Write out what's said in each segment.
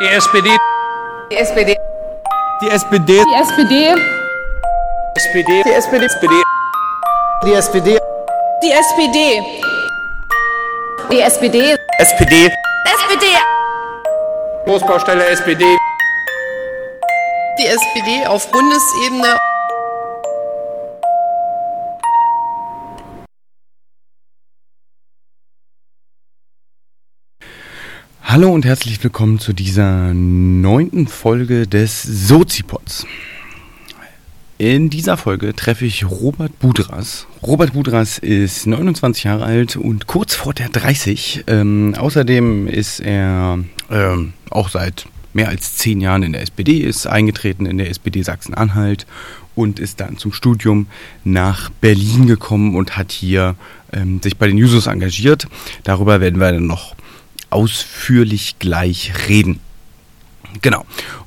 Die SPD. Die SPD. Die SPD. Die SPD. SPD. Die SPD. SPD. Die SPD. Die SPD. Die SPD. SPD. SPD. Großbaustelle SPD. Die SPD auf Bundesebene. Hallo und herzlich willkommen zu dieser neunten Folge des Sozipods. In dieser Folge treffe ich Robert Budras. Robert Budras ist 29 Jahre alt und kurz vor der 30. Ähm, außerdem ist er ähm, auch seit mehr als zehn Jahren in der SPD, ist eingetreten in der SPD Sachsen-Anhalt und ist dann zum Studium nach Berlin gekommen und hat hier ähm, sich bei den Jusos engagiert. Darüber werden wir dann noch ausführlich gleich reden. Genau.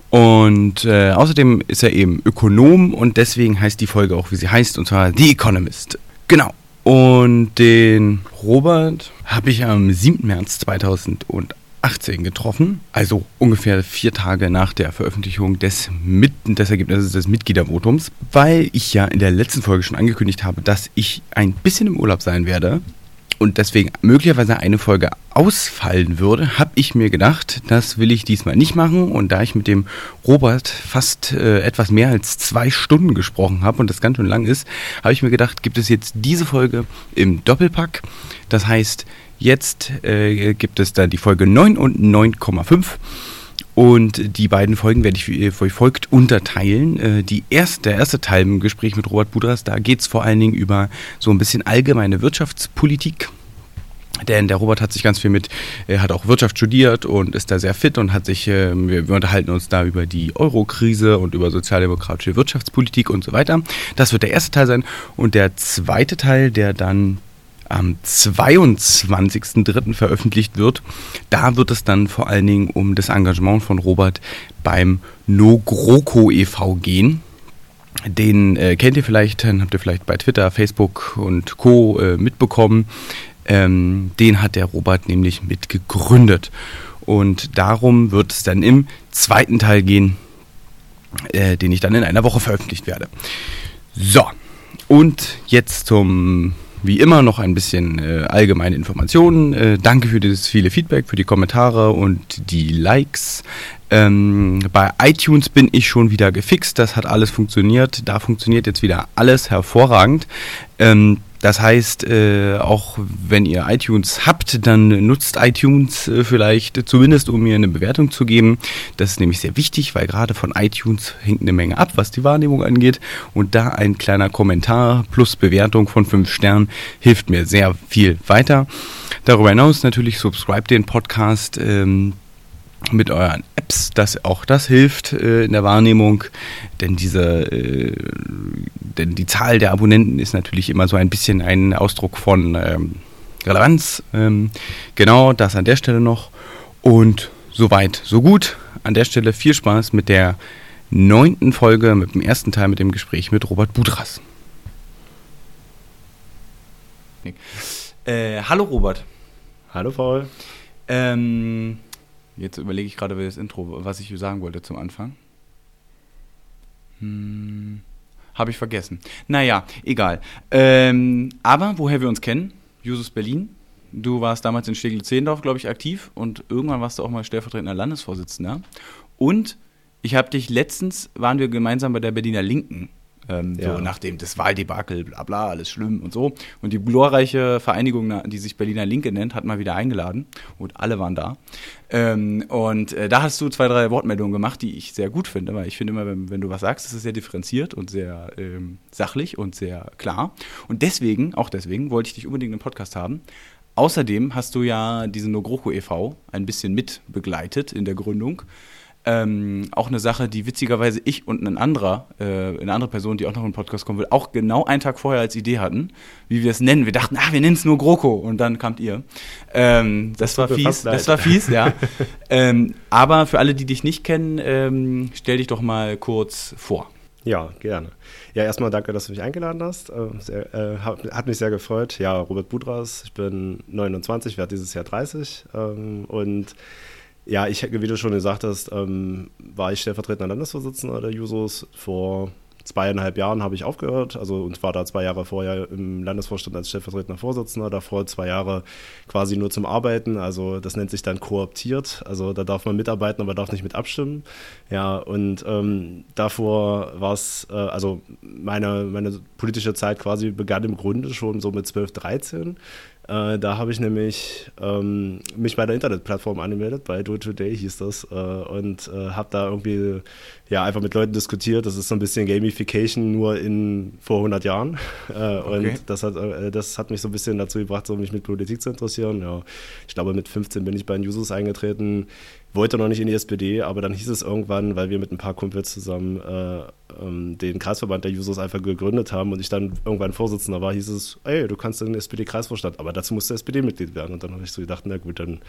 Und äh, außerdem ist er eben Ökonom und deswegen heißt die Folge auch, wie sie heißt, und zwar The Economist. Genau. Und den Robert habe ich am 7. März 2018 getroffen, also ungefähr vier Tage nach der Veröffentlichung des, Mit des Ergebnisses des Mitgliedervotums, weil ich ja in der letzten Folge schon angekündigt habe, dass ich ein bisschen im Urlaub sein werde und deswegen möglicherweise eine Folge ausfallen würde, habe ich mir gedacht, das will ich diesmal nicht machen. Und da ich mit dem Robert fast äh, etwas mehr als zwei Stunden gesprochen habe und das ganz schön lang ist, habe ich mir gedacht, gibt es jetzt diese Folge im Doppelpack. Das heißt, jetzt äh, gibt es dann die Folge 9 und 9,5. Und die beiden Folgen werde ich wie folgt unterteilen. Äh, die erste, der erste Teil im Gespräch mit Robert Budras, da geht es vor allen Dingen über so ein bisschen allgemeine Wirtschaftspolitik. Denn der Robert hat sich ganz viel mit, er hat auch Wirtschaft studiert und ist da sehr fit und hat sich, wir, wir unterhalten uns da über die Euro-Krise und über sozialdemokratische Wirtschaftspolitik und so weiter. Das wird der erste Teil sein. Und der zweite Teil, der dann am 22.03. veröffentlicht wird. Da wird es dann vor allen Dingen um das Engagement von Robert beim No GroKo e.V. gehen. Den äh, kennt ihr vielleicht, den habt ihr vielleicht bei Twitter, Facebook und Co. Äh, mitbekommen. Ähm, den hat der Robert nämlich mitgegründet. Und darum wird es dann im zweiten Teil gehen, äh, den ich dann in einer Woche veröffentlicht werde. So, und jetzt zum wie immer noch ein bisschen äh, allgemeine Informationen. Äh, danke für das viele Feedback, für die Kommentare und die Likes. Ähm, bei iTunes bin ich schon wieder gefixt. Das hat alles funktioniert. Da funktioniert jetzt wieder alles hervorragend. Ähm, das heißt, äh, auch wenn ihr iTunes habt, dann nutzt iTunes äh, vielleicht zumindest, um mir eine Bewertung zu geben. Das ist nämlich sehr wichtig, weil gerade von iTunes hängt eine Menge ab, was die Wahrnehmung angeht. Und da ein kleiner Kommentar plus Bewertung von 5 Sternen hilft mir sehr viel weiter. Darüber hinaus natürlich subscribe den Podcast. Ähm, mit euren Apps, dass auch das hilft äh, in der Wahrnehmung, denn diese, äh, denn die Zahl der Abonnenten ist natürlich immer so ein bisschen ein Ausdruck von ähm, Relevanz. Ähm, genau, das an der Stelle noch und soweit, so gut. An der Stelle viel Spaß mit der neunten Folge, mit dem ersten Teil mit dem Gespräch mit Robert Budras. Äh, hallo Robert. Hallo Paul. Ähm, Jetzt überlege ich gerade das Intro, was ich sagen wollte zum Anfang. Hm, Habe ich vergessen. Naja, egal. Ähm, aber woher wir uns kennen, Jusus Berlin. Du warst damals in Steglitz-Zehendorf, glaube ich, aktiv und irgendwann warst du auch mal stellvertretender Landesvorsitzender. Und ich habe dich letztens, waren wir gemeinsam bei der Berliner Linken ähm, ja. So nach dem das Wahldebakel, bla bla, alles schlimm und so. Und die glorreiche Vereinigung, die sich Berliner Linke nennt, hat mal wieder eingeladen und alle waren da. Ähm, und äh, da hast du zwei, drei Wortmeldungen gemacht, die ich sehr gut finde, weil ich finde immer, wenn, wenn du was sagst, ist es sehr differenziert und sehr ähm, sachlich und sehr klar. Und deswegen, auch deswegen, wollte ich dich unbedingt im Podcast haben. Außerdem hast du ja diesen Nogroko e.V. ein bisschen mit begleitet in der Gründung. Ähm, auch eine Sache, die witzigerweise ich und ein anderer, äh, eine andere Person, die auch noch in den Podcast kommen will, auch genau einen Tag vorher als Idee hatten, wie wir es nennen. Wir dachten, ah, wir nennen es nur GroKo und dann kamt ihr. Ähm, das, das war fies, das war fies, ja. ähm, aber für alle, die dich nicht kennen, ähm, stell dich doch mal kurz vor. Ja, gerne. Ja, erstmal danke, dass du mich eingeladen hast. Äh, sehr, äh, hat mich sehr gefreut. Ja, Robert Budras, ich bin 29, werde dieses Jahr 30 ähm, und ja, ich, wie du schon gesagt hast, ähm, war ich stellvertretender Landesvorsitzender der Jusos vor zweieinhalb Jahren habe ich aufgehört, also und war da zwei Jahre vorher im Landesvorstand als stellvertretender Vorsitzender, davor zwei Jahre quasi nur zum Arbeiten, also das nennt sich dann kooptiert, also da darf man mitarbeiten, aber darf nicht mit abstimmen. Ja, und ähm, davor war es, äh, also meine, meine politische Zeit quasi begann im Grunde schon so mit 12, 13. Äh, da habe ich nämlich ähm, mich bei der Internetplattform angemeldet, bei Do Today hieß das, äh, und äh, habe da irgendwie ja einfach mit Leuten diskutiert. Das ist so ein bisschen Gamification nur in vor 100 Jahren. Äh, okay. Und das hat, äh, das hat mich so ein bisschen dazu gebracht, so mich mit Politik zu interessieren. Ja, ich glaube, mit 15 bin ich bei den Users eingetreten wollte noch nicht in die SPD, aber dann hieß es irgendwann, weil wir mit ein paar Kumpels zusammen äh, ähm, den Kreisverband der Jusos einfach gegründet haben und ich dann irgendwann Vorsitzender war, hieß es, ey, du kannst in den SPD-Kreisvorstand, aber dazu musst du SPD-Mitglied werden. Und dann habe ich so gedacht, na gut, dann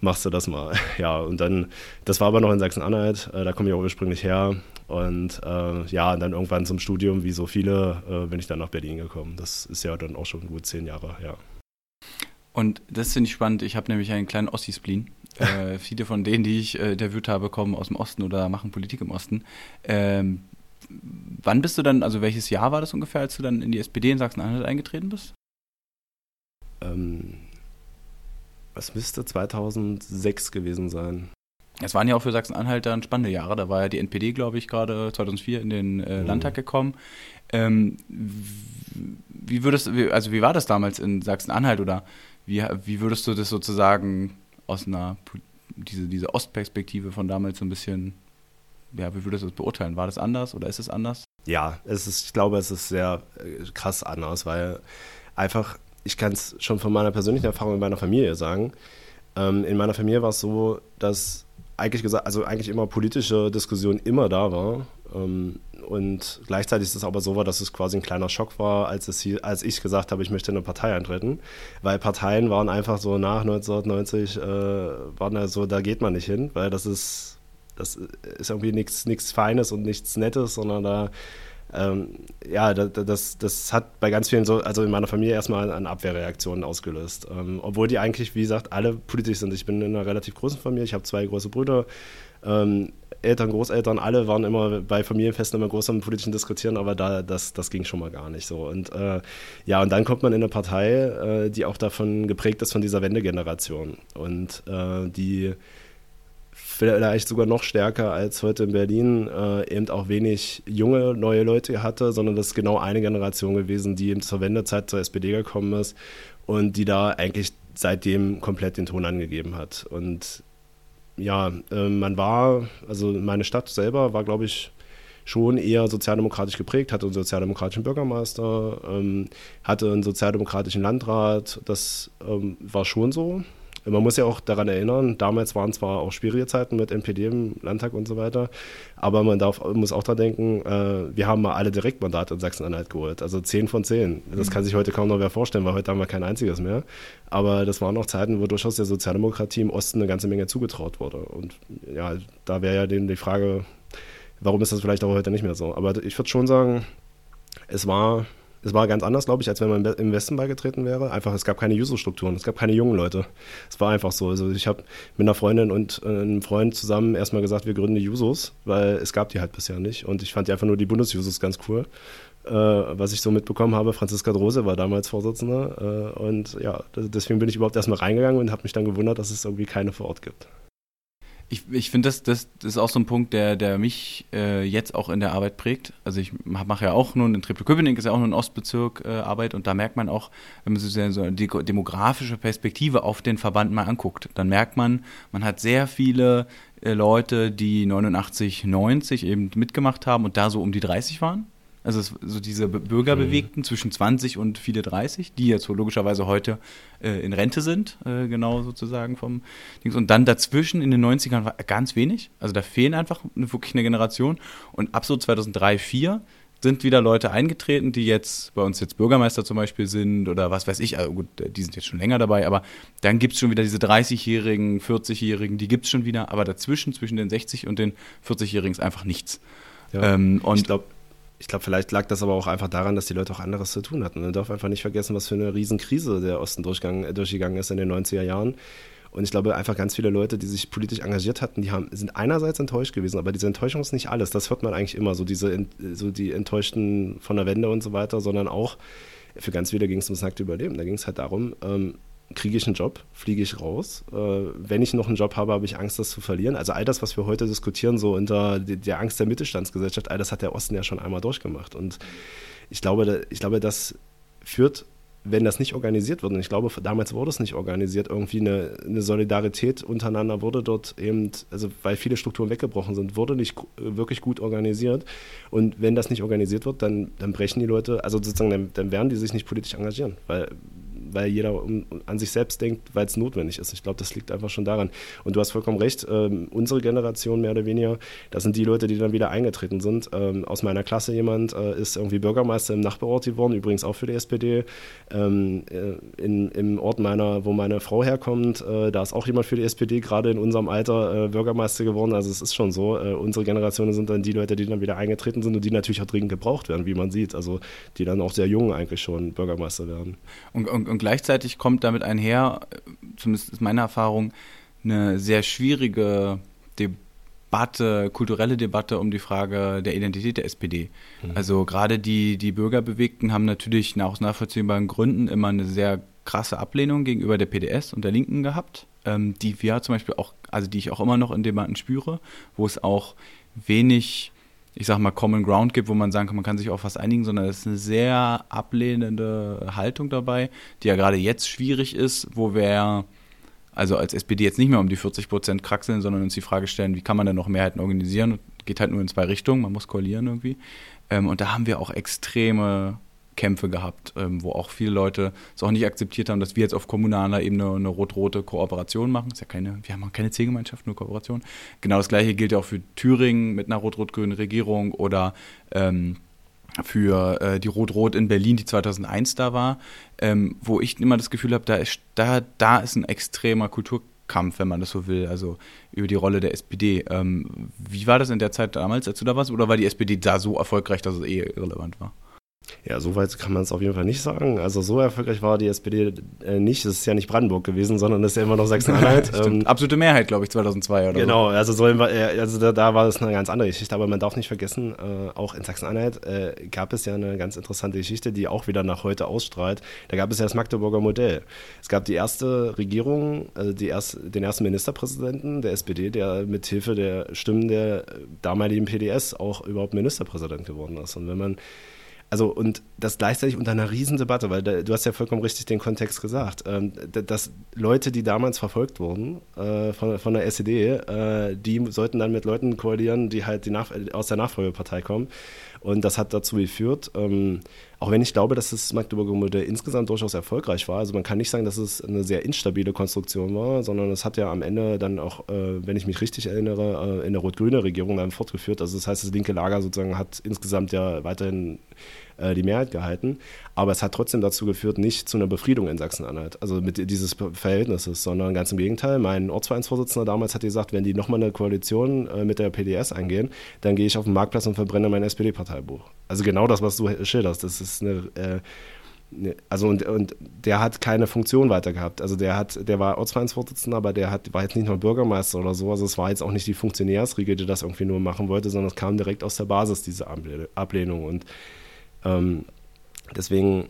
machst du das mal. Ja, und dann, das war aber noch in Sachsen-Anhalt, äh, da komme ich auch ursprünglich her. Und äh, ja, und dann irgendwann zum Studium, wie so viele, äh, bin ich dann nach Berlin gekommen. Das ist ja dann auch schon gut zehn Jahre, ja. Und das finde ich spannend. Ich habe nämlich einen kleinen Ossi-Spleen. Äh, viele von denen, die ich äh, interviewt habe, kommen aus dem Osten oder machen Politik im Osten. Ähm, wann bist du dann, also welches Jahr war das ungefähr, als du dann in die SPD in Sachsen-Anhalt eingetreten bist? Ähm, was müsste 2006 gewesen sein? Es waren ja auch für Sachsen-Anhalt dann spannende Jahre. Da war ja die NPD, glaube ich, gerade 2004 in den äh, mhm. Landtag gekommen. Ähm, wie würdest also wie war das damals in Sachsen-Anhalt oder wie, wie würdest du das sozusagen aus einer, diese, diese Ostperspektive von damals so ein bisschen, ja, wie würdest du das beurteilen? War das anders oder ist es anders? Ja, es ist, ich glaube, es ist sehr äh, krass anders, weil einfach, ich kann es schon von meiner persönlichen Erfahrung in meiner Familie sagen. Ähm, in meiner Familie war es so, dass eigentlich gesagt, also eigentlich immer politische Diskussion immer da war. Ähm, und gleichzeitig ist es aber so war, dass es quasi ein kleiner Schock war, als, es als ich gesagt habe, ich möchte in eine Partei eintreten. Weil Parteien waren einfach so nach 1990, äh, waren ja so, da geht man nicht hin, weil das ist, das ist irgendwie nichts Feines und nichts Nettes, sondern da ähm, ja, das, das hat bei ganz vielen so, also in meiner Familie erstmal eine Abwehrreaktion ausgelöst. Ähm, obwohl die eigentlich, wie gesagt, alle politisch sind. Ich bin in einer relativ großen Familie, ich habe zwei große Brüder. Ähm, Eltern, Großeltern, alle waren immer bei Familienfesten immer groß am politischen Diskutieren, aber da, das, das ging schon mal gar nicht so. Und äh, ja, und dann kommt man in eine Partei, äh, die auch davon geprägt ist, von dieser Wendegeneration. Und äh, die vielleicht sogar noch stärker als heute in Berlin äh, eben auch wenig junge, neue Leute hatte, sondern das ist genau eine Generation gewesen, die eben zur Wendezeit zur SPD gekommen ist und die da eigentlich seitdem komplett den Ton angegeben hat. Und ja, äh, man war, also meine Stadt selber war, glaube ich, schon eher sozialdemokratisch geprägt, hatte einen sozialdemokratischen Bürgermeister, ähm, hatte einen sozialdemokratischen Landrat, das ähm, war schon so. Man muss ja auch daran erinnern, damals waren zwar auch schwierige Zeiten mit NPD im Landtag und so weiter, aber man darf, muss auch daran denken, äh, wir haben mal alle Direktmandate in Sachsen-Anhalt geholt, also 10 von 10. Das mhm. kann sich heute kaum noch wer vorstellen, weil heute haben wir kein einziges mehr. Aber das waren auch Zeiten, wo durchaus der Sozialdemokratie im Osten eine ganze Menge zugetraut wurde. Und ja, da wäre ja die Frage, warum ist das vielleicht auch heute nicht mehr so? Aber ich würde schon sagen, es war es war ganz anders, glaube ich, als wenn man im Westen beigetreten wäre. Einfach, es gab keine User-Strukturen, es gab keine jungen Leute. Es war einfach so. Also ich habe mit einer Freundin und äh, einem Freund zusammen erstmal gesagt, wir gründen die Jusos, weil es gab die halt bisher nicht. Und ich fand die einfach nur die Bundesjusos ganz cool. Äh, was ich so mitbekommen habe, Franziska Drose war damals Vorsitzende. Äh, und ja, deswegen bin ich überhaupt erstmal reingegangen und habe mich dann gewundert, dass es irgendwie keine vor Ort gibt. Ich, ich finde, das, das, das ist auch so ein Punkt, der, der mich äh, jetzt auch in der Arbeit prägt. Also ich mache ja auch nun in Triplo-Köpenick, ist ja auch nur ein Ostbezirk äh, Arbeit und da merkt man auch, wenn man sich so die demografische Perspektive auf den Verband mal anguckt, dann merkt man, man hat sehr viele äh, Leute, die 89, 90 eben mitgemacht haben und da so um die 30 waren also so diese Bürgerbewegten mhm. zwischen 20 und viele 30, die jetzt logischerweise heute äh, in Rente sind, äh, genau sozusagen vom Dings. Und dann dazwischen in den 90ern war ganz wenig. Also da fehlen einfach wirklich eine Generation. Und ab so 2003, 2004 sind wieder Leute eingetreten, die jetzt bei uns jetzt Bürgermeister zum Beispiel sind oder was weiß ich. Also gut, die sind jetzt schon länger dabei, aber dann gibt es schon wieder diese 30-Jährigen, 40-Jährigen, die gibt es schon wieder. Aber dazwischen, zwischen den 60 und den 40-Jährigen ist einfach nichts. Ja, ähm, und ich glaube, ich glaube, vielleicht lag das aber auch einfach daran, dass die Leute auch anderes zu tun hatten. Man darf einfach nicht vergessen, was für eine Riesenkrise der Osten durchgegangen ist in den 90er Jahren. Und ich glaube einfach ganz viele Leute, die sich politisch engagiert hatten, die haben, sind einerseits enttäuscht gewesen, aber diese Enttäuschung ist nicht alles. Das hört man eigentlich immer, so diese, so die Enttäuschten von der Wende und so weiter, sondern auch für ganz viele ging es ums nackte Überleben. Da ging es halt darum, ähm, kriege ich einen Job, fliege ich raus. Äh, wenn ich noch einen Job habe, habe ich Angst, das zu verlieren. Also all das, was wir heute diskutieren, so unter der Angst der Mittelstandsgesellschaft, all das hat der Osten ja schon einmal durchgemacht. Und ich glaube, ich glaube, das führt wenn das nicht organisiert wird, und ich glaube, damals wurde es nicht organisiert, irgendwie eine, eine, Solidarität untereinander wurde dort eben, also weil viele Strukturen weggebrochen sind, wurde nicht wirklich gut organisiert. Und wenn das nicht organisiert wird, dann, dann brechen die Leute, also sozusagen, dann, dann werden die sich nicht politisch engagieren, weil weil jeder an sich selbst denkt, weil es notwendig ist. Ich glaube, das liegt einfach schon daran. Und du hast vollkommen recht, ähm, unsere Generation mehr oder weniger, das sind die Leute, die dann wieder eingetreten sind. Ähm, aus meiner Klasse jemand äh, ist irgendwie Bürgermeister im Nachbarort geworden, übrigens auch für die SPD. Ähm, äh, in, Im Ort meiner, wo meine Frau herkommt, äh, da ist auch jemand für die SPD, gerade in unserem Alter äh, Bürgermeister geworden. Also es ist schon so, äh, unsere Generationen sind dann die Leute, die dann wieder eingetreten sind und die natürlich auch dringend gebraucht werden, wie man sieht. Also die dann auch sehr jung eigentlich schon Bürgermeister werden. Und, und, und und gleichzeitig kommt damit einher, zumindest ist meine Erfahrung, eine sehr schwierige Debatte, kulturelle Debatte um die Frage der Identität der SPD. Mhm. Also gerade die, die Bürgerbewegten haben natürlich aus nachvollziehbaren Gründen immer eine sehr krasse Ablehnung gegenüber der PDS und der Linken gehabt, ähm, die wir zum Beispiel auch, also die ich auch immer noch in Debatten spüre, wo es auch wenig ich sag mal, Common Ground gibt, wo man sagen kann, man kann sich auf was einigen, sondern es ist eine sehr ablehnende Haltung dabei, die ja gerade jetzt schwierig ist, wo wir also als SPD jetzt nicht mehr um die 40 Prozent kraxeln, sondern uns die Frage stellen, wie kann man denn noch Mehrheiten organisieren? Geht halt nur in zwei Richtungen, man muss koalieren irgendwie. Ähm, und da haben wir auch extreme Kämpfe gehabt, ähm, wo auch viele Leute es auch nicht akzeptiert haben, dass wir jetzt auf kommunaler Ebene eine rot-rote Kooperation machen. ist ja keine, wir haben keine Zielgemeinschaft, nur Kooperation. Genau das gleiche gilt ja auch für Thüringen mit einer rot-rot-grünen Regierung oder ähm, für äh, die Rot-Rot in Berlin, die 2001 da war, ähm, wo ich immer das Gefühl habe, da ist, da, da ist ein extremer Kulturkampf, wenn man das so will, also über die Rolle der SPD. Ähm, wie war das in der Zeit damals, als du da warst, oder war die SPD da so erfolgreich, dass es eh irrelevant war? Ja, so weit kann man es auf jeden Fall nicht sagen. Also so erfolgreich war die SPD äh, nicht. Es ist ja nicht Brandenburg gewesen, sondern es ist ja immer noch Sachsen-Anhalt. ähm, Absolute Mehrheit, glaube ich, 2002 oder Genau, so. also, so, also da, da, war es eine ganz andere Geschichte. Aber man darf nicht vergessen, äh, auch in Sachsen-Anhalt äh, gab es ja eine ganz interessante Geschichte, die auch wieder nach heute ausstrahlt. Da gab es ja das Magdeburger Modell. Es gab die erste Regierung, also die erste, den ersten Ministerpräsidenten der SPD, der mit Hilfe der Stimmen der damaligen PDS auch überhaupt Ministerpräsident geworden ist. Und wenn man also und das gleichzeitig unter einer Riesendebatte, weil da, du hast ja vollkommen richtig den Kontext gesagt, ähm, dass Leute, die damals verfolgt wurden äh, von, von der SED, äh, die sollten dann mit Leuten koalieren, die halt die aus der Nachfolgepartei kommen. Und das hat dazu geführt, ähm, auch wenn ich glaube, dass das Magdeburger Modell insgesamt durchaus erfolgreich war. Also man kann nicht sagen, dass es eine sehr instabile Konstruktion war, sondern es hat ja am Ende dann auch, äh, wenn ich mich richtig erinnere, äh, in der rot-grüne Regierung dann fortgeführt. Also das heißt, das linke Lager sozusagen hat insgesamt ja weiterhin äh, die Mehrheit gehalten. Aber es hat trotzdem dazu geführt, nicht zu einer Befriedung in Sachsen-Anhalt, also mit dieses Verhältnisses, sondern ganz im Gegenteil. Mein Ortsvereinsvorsitzender damals hat gesagt, wenn die nochmal eine Koalition äh, mit der PDS eingehen, dann gehe ich auf den Marktplatz und verbrenne mein SPD-Parteibuch. Also genau das, was du schilderst. Das ist eine äh, ne, also und, und der hat keine Funktion weiter gehabt. Also der hat, der war Ortsvereinsvorsitzender, aber der hat, war jetzt nicht nur Bürgermeister oder so. Also es war jetzt auch nicht die Funktionärsriege, die das irgendwie nur machen wollte, sondern es kam direkt aus der Basis, diese Ablehnung. Und ähm, deswegen,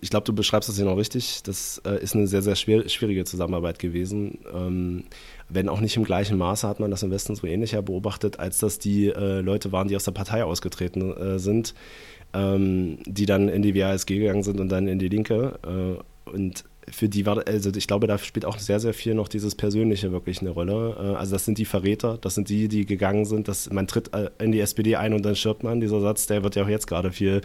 ich glaube, du beschreibst das hier noch richtig. Das äh, ist eine sehr, sehr schwer, schwierige Zusammenarbeit gewesen. Ähm, wenn auch nicht im gleichen Maße hat man das im Westen so ähnlicher beobachtet, als dass die äh, Leute waren, die aus der Partei ausgetreten äh, sind, ähm, die dann in die WASG gegangen sind und dann in die Linke. Äh, und für die war, also ich glaube, da spielt auch sehr, sehr viel noch dieses Persönliche wirklich eine Rolle. Äh, also das sind die Verräter, das sind die, die gegangen sind, dass man tritt äh, in die SPD ein und dann stirbt man. Dieser Satz, der wird ja auch jetzt gerade viel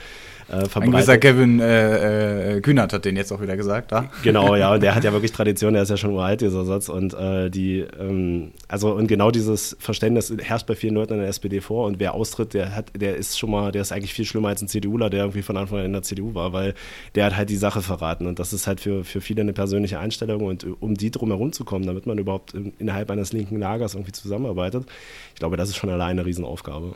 äh, verbreitet. Ein gewisser Kevin äh, äh, Kühnert hat den jetzt auch wieder gesagt, ja? Genau, ja, und der hat ja wirklich Tradition, der ist ja schon uralt, dieser Satz. Und äh, die, ähm, also und genau dieses Verständnis herrscht bei vielen Leuten in der SPD vor und wer austritt, der hat, der ist schon mal, der ist eigentlich viel schlimmer als ein CDUler, der irgendwie von Anfang an in der CDU war, weil der hat halt die Sache verraten. Und das ist halt für, für viele viele eine persönliche Einstellung und um die drum herum zu kommen, damit man überhaupt innerhalb eines linken Lagers irgendwie zusammenarbeitet, ich glaube, das ist schon alleine eine Riesenaufgabe.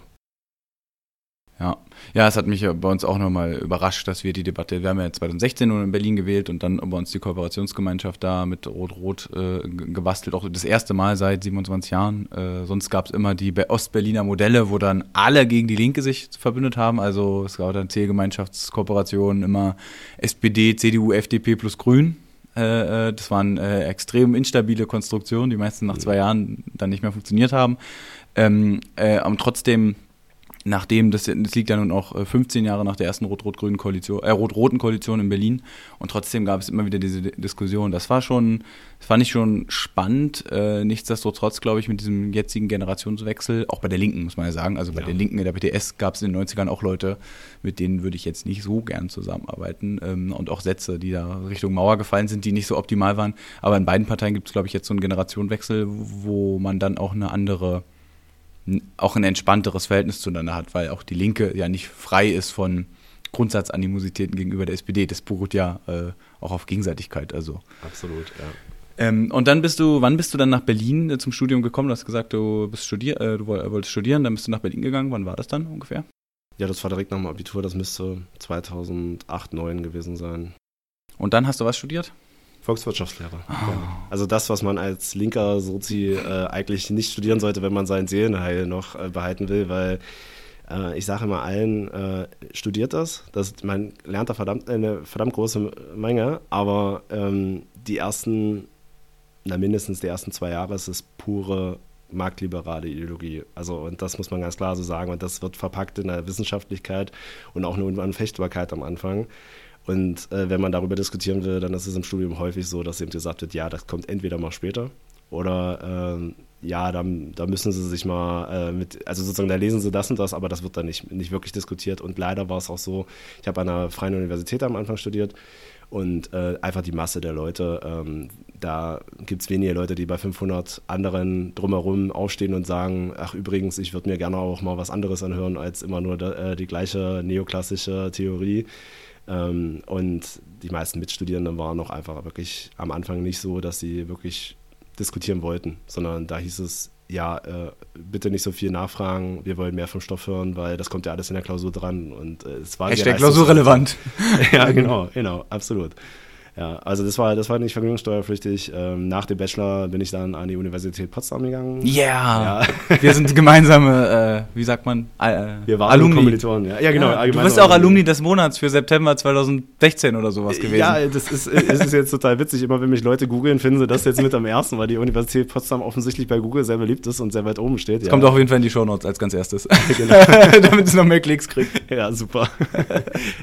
Ja. ja, es hat mich ja bei uns auch nochmal überrascht, dass wir die Debatte, wir haben ja 2016 in Berlin gewählt und dann bei uns die Kooperationsgemeinschaft da mit Rot-Rot äh, ge- gebastelt, auch das erste Mal seit 27 Jahren. Äh, sonst gab es immer die Be- Ostberliner Modelle, wo dann alle gegen die Linke sich verbündet haben. Also es gab dann Zielgemeinschaftskooperationen, immer SPD, CDU, FDP plus Grün. Äh, äh, das waren äh, extrem instabile Konstruktionen, die meisten nach zwei Jahren dann nicht mehr funktioniert haben. Ähm, äh, und trotzdem nachdem, das, das liegt ja nun auch äh, 15 Jahre nach der ersten rot-rot-grünen Koalition, äh, rot-roten Koalition in Berlin und trotzdem gab es immer wieder diese Di- Diskussion. Das war schon, das fand ich schon spannend. Äh, nichtsdestotrotz, glaube ich, mit diesem jetzigen Generationswechsel, auch bei der Linken, muss man ja sagen, also bei Ja. den Linken in der PTS gab es in den 90ern auch Leute, mit denen würde ich jetzt nicht so gern zusammenarbeiten ähm, und auch Sätze, die da Richtung Mauer gefallen sind, die nicht so optimal waren. Aber in beiden Parteien gibt es, glaube ich, jetzt so einen Generationenwechsel, wo man dann auch eine andere auch ein entspannteres Verhältnis zueinander hat, weil auch die Linke ja nicht frei ist von Grundsatzanimositäten gegenüber der SPD. Das beruht ja äh, auch auf Gegenseitigkeit. Also. Absolut, ja. Ähm, und dann bist du, wann bist du dann nach Berlin äh, zum Studium gekommen? Du hast gesagt, du bist studier, äh, du woll- wolltest studieren, dann bist du nach Berlin gegangen. Wann war das dann ungefähr? Ja, das war direkt nach dem Abitur, das müsste 2008, 2009 gewesen sein. Und dann hast du was studiert? Volkswirtschaftslehre. Ja. Also das, was man als linker Sozi äh, eigentlich nicht studieren sollte, wenn man sein Seelenheil noch äh, behalten will, weil äh, ich sage immer allen, äh, studiert das. das. Man lernt da verdammt, eine verdammt große Menge, aber ähm, die ersten, na mindestens die ersten zwei Jahre ist es pure marktliberale Ideologie. Also, und das muss man ganz klar so sagen. Und das wird verpackt in der Wissenschaftlichkeit und auch eine Unanfechtbarkeit am Anfang. Und äh, wenn man darüber diskutieren will, dann ist es im Studium häufig so, dass eben gesagt wird, ja, das kommt entweder mal später oder ähm, ja, da, da müssen sie sich mal äh, mit, also sozusagen, da lesen sie das und das, aber das wird dann nicht, nicht wirklich diskutiert. Und leider war es auch so, ich habe an einer freien Universität am Anfang studiert und äh, einfach die Masse der Leute, ähm, da gibt es wenige Leute, die bei 500 anderen drumherum aufstehen und sagen, ach übrigens, ich würde mir gerne auch mal was anderes anhören als immer nur da, äh, die gleiche neoklassische Theorie. Ähm, und die meisten Mitstudierenden waren noch einfach wirklich am Anfang nicht so, dass sie wirklich diskutieren wollten, sondern da hieß es, ja, äh, bitte nicht so viel nachfragen, wir wollen mehr vom Stoff hören, weil das kommt ja alles in der Klausur dran. Und äh, es war Hashtag klausurrelevant. ja, genau, genau, absolut. Ja, also das war, das war nicht vergnügungssteuerpflichtig. Ähm, nach dem Bachelor bin ich dann an die Universität Potsdam gegangen. Yeah! Ja. Wir sind gemeinsame, äh, wie sagt man, äh, Wir waren nur Kommilitonen, ja. Ja, genau. Ja, du bist auch Alumni des Monats für September 2016 oder sowas gewesen. Ja, das ist, es ist jetzt total witzig. Immer wenn mich Leute googeln, finden sie das jetzt mit am ersten, weil die Universität Potsdam offensichtlich bei Google sehr beliebt ist und sehr weit oben steht. Das ja. kommt auch auf jeden Fall in die Shownotes als ganz erstes. Genau. Damit es noch mehr Klicks kriegt. Ja, super.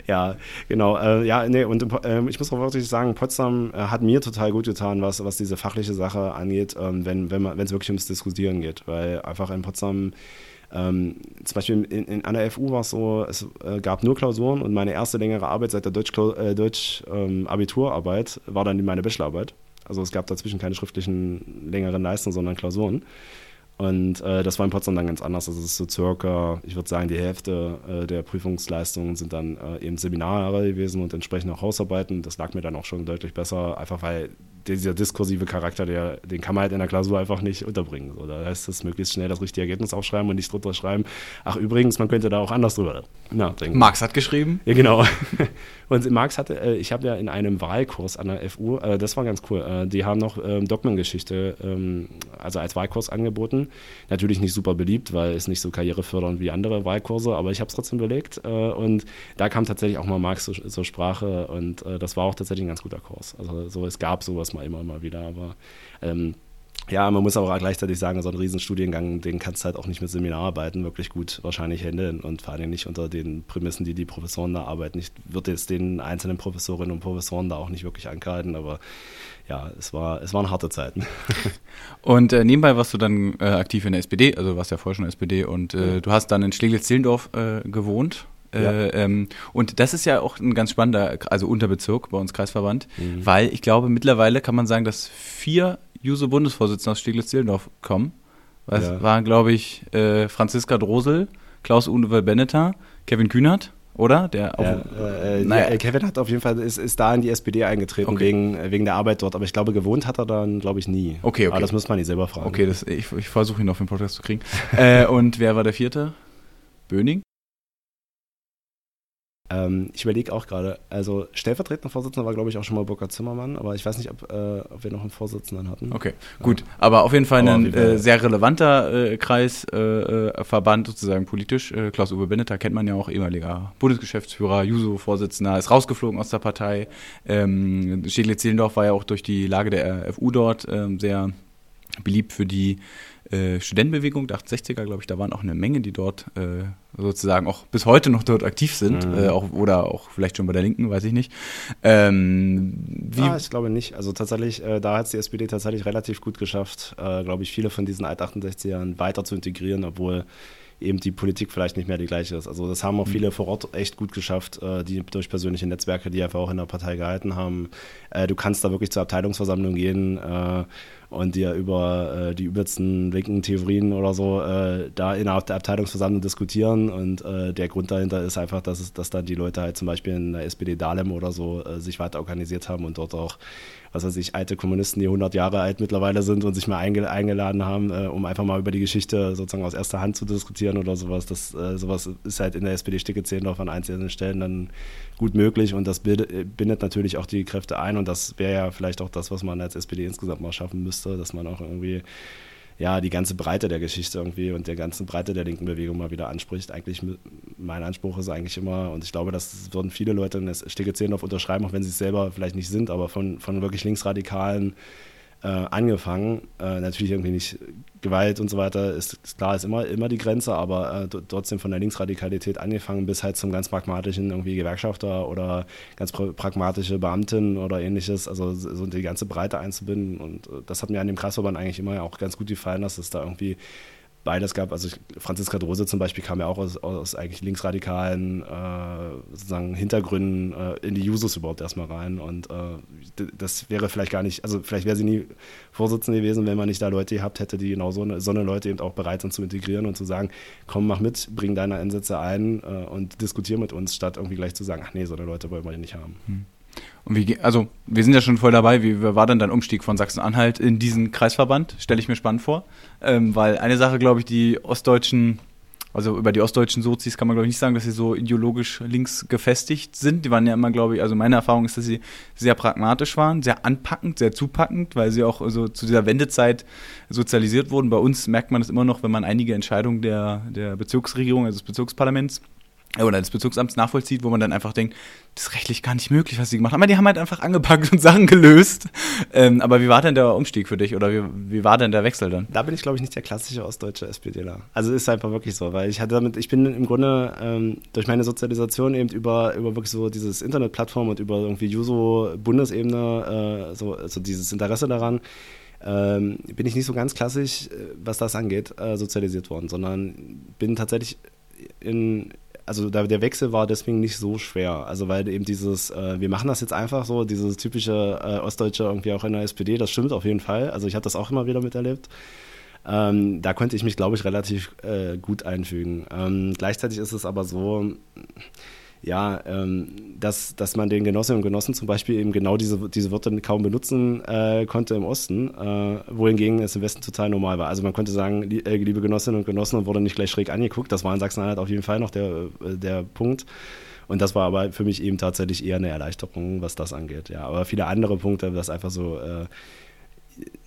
ja, genau. Äh, ja, nee, und ähm, ich muss auch wirklich sagen, Potsdam äh, hat mir total gut getan, was, was diese fachliche Sache angeht, ähm, wenn man- wenn es wirklich ums Diskutieren geht. Weil einfach in Potsdam ähm, zum Beispiel in, in, an der FU war es so, es äh, gab nur Klausuren und meine erste längere Arbeit seit der Deutsch-Abiturarbeit äh, Deutsch, ähm, war dann meine Bachelorarbeit. Also es gab dazwischen keine schriftlichen längeren Leistungen, sondern Klausuren. Und äh, das war in Potsdam dann ganz anders. Also es ist so circa, ich würde sagen, die Hälfte äh, der Prüfungsleistungen sind dann äh, eben Seminare gewesen und entsprechend auch Hausarbeiten. Das lag mir dann auch schon deutlich besser, einfach weil dieser diskursive Charakter, der, den kann man halt in der Klausur einfach nicht unterbringen. So, da heißt es, möglichst schnell das richtige Ergebnis aufschreiben und nicht drunter schreiben, ach übrigens, man könnte da auch anders drüber nachdenken. Max hat geschrieben. Ja, genau. Und Marx hatte, äh, ich habe ja in einem Wahlkurs an der FU, äh, das war ganz cool, äh, die haben noch ähm, Dogmengeschichte, ähm, also als Wahlkurs angeboten. Natürlich nicht super beliebt, weil es nicht so karrierefördernd wie andere Wahlkurse, aber ich habe es trotzdem belegt. Äh, und da kam tatsächlich auch mal Marx zur, zur Sprache und äh, das war auch tatsächlich ein ganz guter Kurs. Also so, es gab sowas mal immer mal wieder, aber ähm, ja, man muss aber auch gleichzeitig sagen, so ein Riesenstudiengang, den kannst du halt auch nicht mit Seminararbeiten wirklich gut wahrscheinlich handeln und vor allem nicht unter den Prämissen, die die Professoren da arbeiten. Ich würde jetzt den einzelnen Professorinnen und Professoren da auch nicht wirklich ankreiden, aber ja, es, war, es waren harte Zeiten. Und äh, nebenbei warst du dann äh, aktiv in der SPD, also warst ja vorher schon SPD und äh, du hast dann in Steglitz-Zehlendorf äh, gewohnt. Äh, ähm, und das ist ja auch ein ganz spannender, also Unterbezirk bei uns Kreisverband, Mhm. weil ich glaube, mittlerweile kann man sagen, dass vier Juso-Bundesvorsitzende aus Steglitz-Zehlendorf kommen. Das Ja. waren, glaube ich, äh, Franziska Drosel, Klaus-Uwe Benneter, Kevin Kühnert, oder? Der auch, Ja, äh, naja. ja, Kevin hat auf jeden Fall, ist, ist da in die SPD eingetreten Okay. wegen, äh, wegen der Arbeit dort, aber ich glaube, gewohnt hat er dann, glaube ich, nie. Okay, okay. Aber das muss man nicht selber fragen. Okay, das, ich, ich versuche ihn auf den Podcast zu kriegen. äh, und wer war der vierte? Böning? Ähm, ich überlege auch gerade, also stellvertretender Vorsitzender war, glaube ich, auch schon mal Burkhard Zimmermann, aber ich weiß nicht, ob, äh, ob wir noch einen Vorsitzenden hatten. Okay, gut. Aber auf jeden Fall Aber ein äh, sehr relevanter äh, Kreis, äh, äh, sozusagen politisch. Äh, Klaus-Uwe Benneter kennt man ja auch, ehemaliger Bundesgeschäftsführer, Juso-Vorsitzender, ist rausgeflogen aus der Partei. Ähm, Steglitz-Zehlendorf war ja auch durch die Lage der FU dort ähm, sehr beliebt für die äh, Studentenbewegung der 68er, glaube ich, da waren auch eine Menge, die dort äh, sozusagen auch bis heute noch dort aktiv sind, Mhm. äh, auch, oder auch vielleicht schon bei der Linken, weiß ich nicht. Ähm, wie, ah, ich glaube nicht. Also tatsächlich, äh, da hat es die SPD tatsächlich relativ gut geschafft, äh, glaube ich, viele von diesen Alt-68ern weiter zu integrieren, obwohl eben die Politik vielleicht nicht mehr die gleiche ist. Also das haben auch viele vor Ort echt gut geschafft, äh, die durch persönliche Netzwerke, die einfach auch in der Partei gehalten haben. Äh, du kannst da wirklich zur Abteilungsversammlung gehen äh, und dir über äh, die übelsten linken Theorien oder so äh, da innerhalb der Abteilungsversammlung diskutieren. Und äh, der Grund dahinter ist einfach, dass, es, dass dann die Leute halt zum Beispiel in der SPD Dahlem oder so sich weiter organisiert haben und dort auch, was weiß ich, alte Kommunisten, die 100 Jahre alt mittlerweile sind und sich mal einge eingeladen haben, äh, um einfach mal über die Geschichte sozusagen aus erster Hand zu diskutieren oder sowas. Das, äh, sowas ist halt in der SPD Sticke Zehlendorf an einzelnen Stellen dann gut möglich und das bildet, bindet natürlich auch die Kräfte ein und das wäre ja vielleicht auch das, was man als SPD insgesamt mal schaffen müsste, dass man auch irgendwie ja, die ganze Breite der Geschichte irgendwie und der ganzen Breite der linken Bewegung mal wieder anspricht. Eigentlich, mein Anspruch ist eigentlich immer, und ich glaube, das würden viele Leute in der Stege Zehlendorf unterschreiben, auch wenn sie es selber vielleicht nicht sind, aber von, von wirklich Linksradikalen äh, angefangen. Äh, natürlich irgendwie nicht Gewalt und so weiter, ist, ist klar, ist immer, immer die Grenze, aber äh, trotzdem von der Linksradikalität angefangen bis halt zum ganz pragmatischen irgendwie Gewerkschafter oder ganz pra pragmatische Beamtin oder ähnliches, also so so die ganze Breite einzubinden. Und äh, das hat mir an dem Kreisverband eigentlich immer auch ganz gut gefallen, dass es da irgendwie beides gab. Also Franziska Drose zum Beispiel kam ja auch aus, aus eigentlich linksradikalen äh, sozusagen Hintergründen äh, in die Jusos überhaupt erstmal rein. Und äh, das wäre vielleicht gar nicht, also vielleicht wäre sie nie Vorsitzende gewesen, wenn man nicht da Leute gehabt hätte, die genau so eine, so eine Leute eben auch bereit sind zu integrieren und zu sagen, komm, mach mit, bring deine Einsätze ein äh, und diskutier mit uns, statt irgendwie gleich zu sagen, ach nee, so eine Leute wollen wir nicht haben. Und wie, also, wir sind ja schon voll dabei. Wie war denn dein Umstieg von Sachsen-Anhalt in diesen Kreisverband? Stelle ich mir spannend vor. Ähm, weil eine Sache, glaube ich, die ostdeutschen, also über die ostdeutschen Sozis kann man, glaube ich, nicht sagen, dass sie so ideologisch links gefestigt sind. Die waren ja immer, glaube ich, also meine Erfahrung ist, dass sie sehr pragmatisch waren, sehr anpackend, sehr zupackend, weil sie auch so zu dieser Wendezeit sozialisiert wurden. Bei uns merkt man das immer noch, wenn man einige Entscheidungen der, der Bezirksregierung, also des Bezirksparlaments, oder des Bezirksamts nachvollzieht, wo man dann einfach denkt, das ist rechtlich gar nicht möglich, was sie gemacht haben. Aber die haben halt einfach angepackt und Sachen gelöst. Ähm, aber wie war denn der Umstieg für dich oder wie, wie war denn der Wechsel dann? Da bin ich, glaube ich, nicht der klassische ostdeutsche SPDler. Also ist einfach wirklich so, weil ich hatte damit, ich bin im Grunde ähm, durch meine Sozialisation eben über, über wirklich so dieses Internetplattform und über irgendwie Juso Bundesebene, äh, so, so dieses Interesse daran, ähm, bin ich nicht so ganz klassisch, äh, was das angeht, äh, sozialisiert worden, sondern bin tatsächlich in, also da, der Wechsel war deswegen nicht so schwer. Also weil eben dieses, äh, wir machen das jetzt einfach so, dieses typische äh, Ostdeutsche irgendwie auch in der SPD, das stimmt auf jeden Fall. Also ich habe das auch immer wieder miterlebt. Ähm, da konnte ich mich, glaube ich, relativ äh, gut einfügen. Ähm, gleichzeitig ist es aber so, ja, ähm, dass, dass man den Genossinnen und Genossen zum Beispiel eben genau diese, diese Wörter kaum benutzen äh, konnte im Osten, äh, wohingegen es im Westen total normal war. Also man konnte sagen, li äh, liebe Genossinnen und Genossen, und wurde nicht gleich schräg angeguckt. Das war in Sachsen-Anhalt auf jeden Fall noch der, äh, der Punkt. Und das war aber für mich eben tatsächlich eher eine Erleichterung, was das angeht. Ja, aber viele andere Punkte, das einfach so, äh,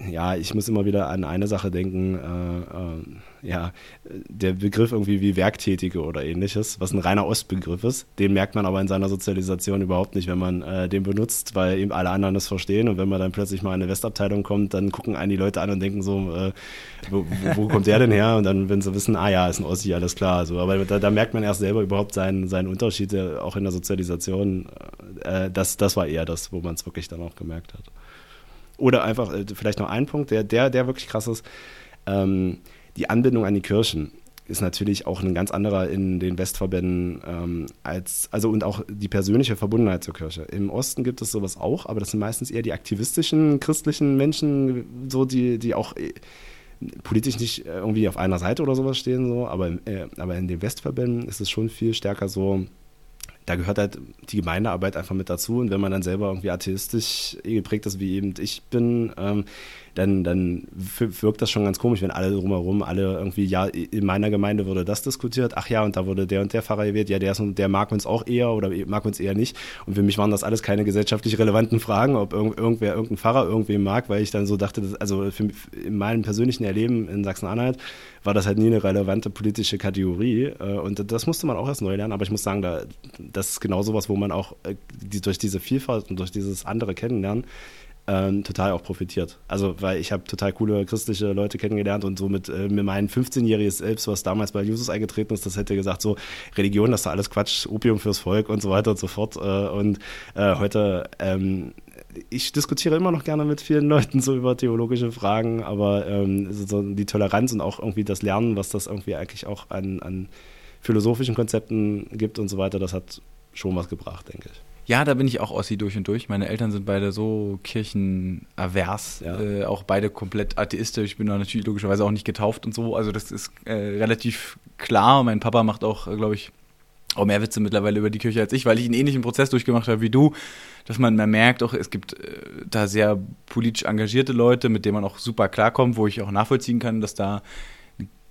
ja, ich muss immer wieder an eine Sache denken, äh, äh, ja, der Begriff irgendwie wie Werktätige oder ähnliches, was ein reiner Ostbegriff ist, den merkt man aber in seiner Sozialisation überhaupt nicht, wenn man äh, den benutzt, weil eben alle anderen das verstehen und wenn man dann plötzlich mal in eine Westabteilung kommt, dann gucken einen die Leute an und denken so, äh, wo, wo, kommt der denn her? Und dann, wenn sie wissen, ah ja, ist ein Ossi, alles klar, so, aber da, da merkt man erst selber überhaupt seinen, seinen Unterschied, auch in der Sozialisation, äh, das, das war eher das, wo man es wirklich dann auch gemerkt hat. Oder einfach, äh, vielleicht noch ein Punkt, der, der, der wirklich krass ist. Ähm, die Anbindung an die Kirchen ist natürlich auch ein ganz anderer in den Westverbänden ähm, als, also und auch die persönliche Verbundenheit zur Kirche. Im Osten gibt es sowas auch, aber das sind meistens eher die aktivistischen christlichen Menschen, so die, die auch äh, politisch nicht äh, irgendwie auf einer Seite oder sowas stehen, so, aber, äh, aber in den Westverbänden ist es schon viel stärker so, da gehört halt die Gemeindearbeit einfach mit dazu. Und wenn man dann selber irgendwie atheistisch geprägt ist, wie eben ich bin, ähm, dann, dann wirkt das schon ganz komisch, wenn alle drumherum, alle irgendwie, ja, in meiner Gemeinde wurde das diskutiert, ach ja, und da wurde der und der Pfarrer gewählt, ja, der, ist, der mag uns auch eher oder mag uns eher nicht. Und für mich waren das alles keine gesellschaftlich relevanten Fragen, ob irgend, irgendwer irgendein Pfarrer irgendwen mag, weil ich dann so dachte, dass, also für, in meinem persönlichen Erleben in Sachsen-Anhalt war das halt nie eine relevante politische Kategorie. Äh, und das musste man auch erst neu lernen. Aber ich muss sagen, da, das ist genau sowas, wo man auch äh, durch diese Vielfalt und durch dieses andere Kennenlernen ähm, total auch profitiert. Also, weil ich habe total coole christliche Leute kennengelernt und so mit, äh, mit meinem 15-jähriges Selbst, was damals bei Jusus eingetreten ist, das hätte gesagt, so Religion, das ist alles Quatsch, Opium fürs Volk und so weiter und so fort. Äh, und äh, heute, ähm, ich diskutiere immer noch gerne mit vielen Leuten so über theologische Fragen, aber ähm, so die Toleranz und auch irgendwie das Lernen, was das irgendwie eigentlich auch an, an philosophischen Konzepten gibt und so weiter, das hat schon was gebracht, denke ich. Ja, da bin ich auch Ossi durch und durch. Meine Eltern sind beide so kirchenavers, ja. äh, auch beide komplett atheistisch. Ich bin da natürlich logischerweise auch nicht getauft und so. Also das ist äh, relativ klar. Mein Papa macht auch, äh, glaube ich, auch mehr Witze mittlerweile über die Kirche als ich, weil ich einen ähnlichen Prozess durchgemacht habe wie du, dass man mehr merkt, auch es gibt äh, da sehr politisch engagierte Leute, mit denen man auch super klarkommt, wo ich auch nachvollziehen kann, dass da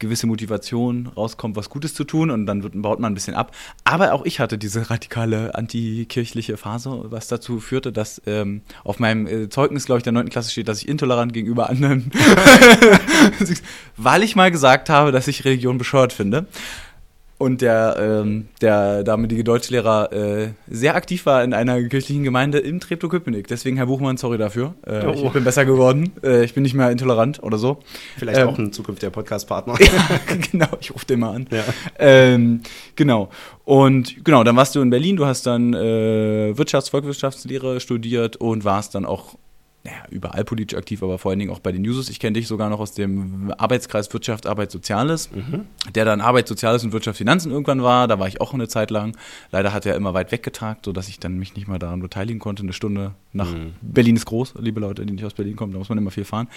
gewisse Motivation rauskommt, was Gutes zu tun und dann wird, baut man ein bisschen ab. Aber auch ich hatte diese radikale antikirchliche Phase, was dazu führte, dass ähm, auf meinem äh, Zeugnis, glaube ich, der 9. Klasse steht, dass ich intolerant gegenüber anderen, weil ich mal gesagt habe, dass ich Religion bescheuert finde und der, ähm, der damalige Deutschlehrer äh, sehr aktiv war in einer kirchlichen Gemeinde in Treptow-Köpenick. Deswegen, Herr Buchmann, sorry dafür. Äh, oh. Ich bin besser geworden. Äh, ich bin nicht mehr intolerant oder so. Vielleicht ähm, auch ein zukünftiger Podcast-Partner. ja, genau, ich rufe den mal an. Ja. Ähm, genau. Und genau, dann warst du in Berlin, du hast dann äh, Wirtschafts-, Volkswirtschaftslehre studiert und warst dann auch naja, überall politisch aktiv, aber vor allen Dingen auch bei den Newses. Ich kenne dich sogar noch aus dem Arbeitskreis Wirtschaft, Arbeit, Soziales, mhm. der dann Arbeit, Soziales und Wirtschaft, Finanzen irgendwann war. Da war ich auch eine Zeit lang. Leider hat er immer weit weggetagt, sodass ich dann mich nicht mal daran beteiligen konnte. Eine Stunde nach mhm. Berlin ist groß, liebe Leute, die nicht aus Berlin kommen, da muss man immer viel fahren.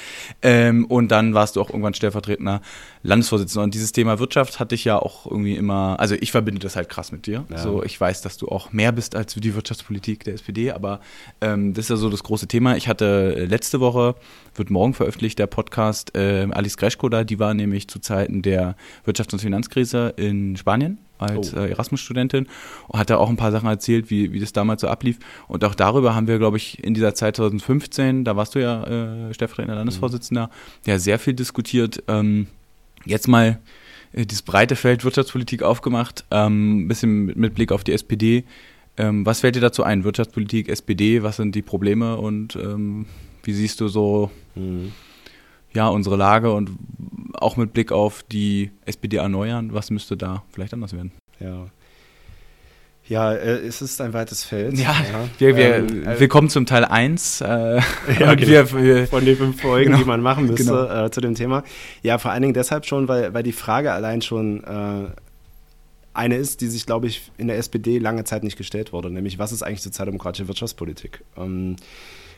Ähm, und dann warst du auch irgendwann stellvertretender Landesvorsitzender. Und dieses Thema Wirtschaft hatte ich ja auch irgendwie immer, also ich verbinde das halt krass mit dir. Ja. So, ich weiß, dass du auch mehr bist als die Wirtschaftspolitik der SPD, aber ähm, das ist ja so das große Thema. Ich hatte äh, letzte Woche, wird morgen veröffentlicht, der Podcast äh, Alice Greschko da, die war nämlich zu Zeiten der Wirtschafts- und Finanzkrise in Spanien als oh. äh, Erasmus-Studentin und hat da auch ein paar Sachen erzählt, wie, wie das damals so ablief. Und auch darüber haben wir, glaube ich, in dieser Zeit 2015, da warst du ja äh, stellvertretender Landesvorsitzender, mhm. ja sehr viel diskutiert. Ähm, jetzt mal äh, dieses breite Feld Wirtschaftspolitik aufgemacht, ähm, ein bisschen mit, mit Blick auf die SPD. Ähm, was fällt dir dazu ein? Wirtschaftspolitik, SPD, was sind die Probleme und ähm, wie siehst du so mhm. ja, unsere Lage und auch mit Blick auf die SPD erneuern, was müsste da vielleicht anders werden? Ja. Ja, äh, es ist ein weites Feld. Ja, ja. Wir, wir, ähm, äh, wir kommen zum Teil 1 äh, ja, genau. wir, wir, von den fünf Folgen, genau. die man machen müsste genau. äh, zu dem Thema. Ja, vor allen Dingen deshalb schon, weil, weil die Frage allein schon eine ist, die sich, glaube ich, in der SPD lange Zeit nicht gestellt wurde, nämlich was ist eigentlich sozialdemokratische Wirtschaftspolitik? Ähm,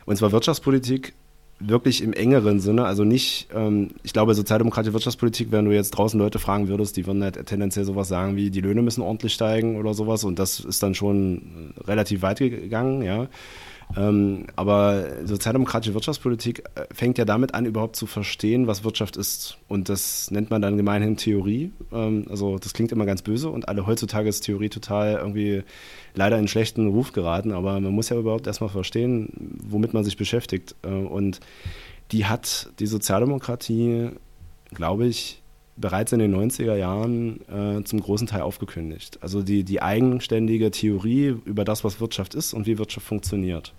und zwar Wirtschaftspolitik wirklich im engeren Sinne, also nicht, ähm, ich glaube, sozialdemokratische Wirtschaftspolitik, wenn du jetzt draußen Leute fragen würdest, die würden halt tendenziell sowas sagen wie, die Löhne müssen ordentlich steigen oder sowas und das ist dann schon relativ weit gegangen, ja. Ähm, aber sozialdemokratische Wirtschaftspolitik äh, fängt ja damit an, überhaupt zu verstehen, was Wirtschaft ist. Und das nennt man dann gemeinhin Theorie. Ähm, also das klingt immer ganz böse und alle heutzutage ist Theorie total irgendwie leider in schlechten Ruf geraten. Aber man muss ja überhaupt erstmal verstehen, womit man sich beschäftigt. Äh, und die hat die Sozialdemokratie, glaube ich, bereits in den 90er Jahren äh, zum großen Teil aufgekündigt. Also die, die eigenständige Theorie über das, was Wirtschaft ist und wie Wirtschaft funktioniert.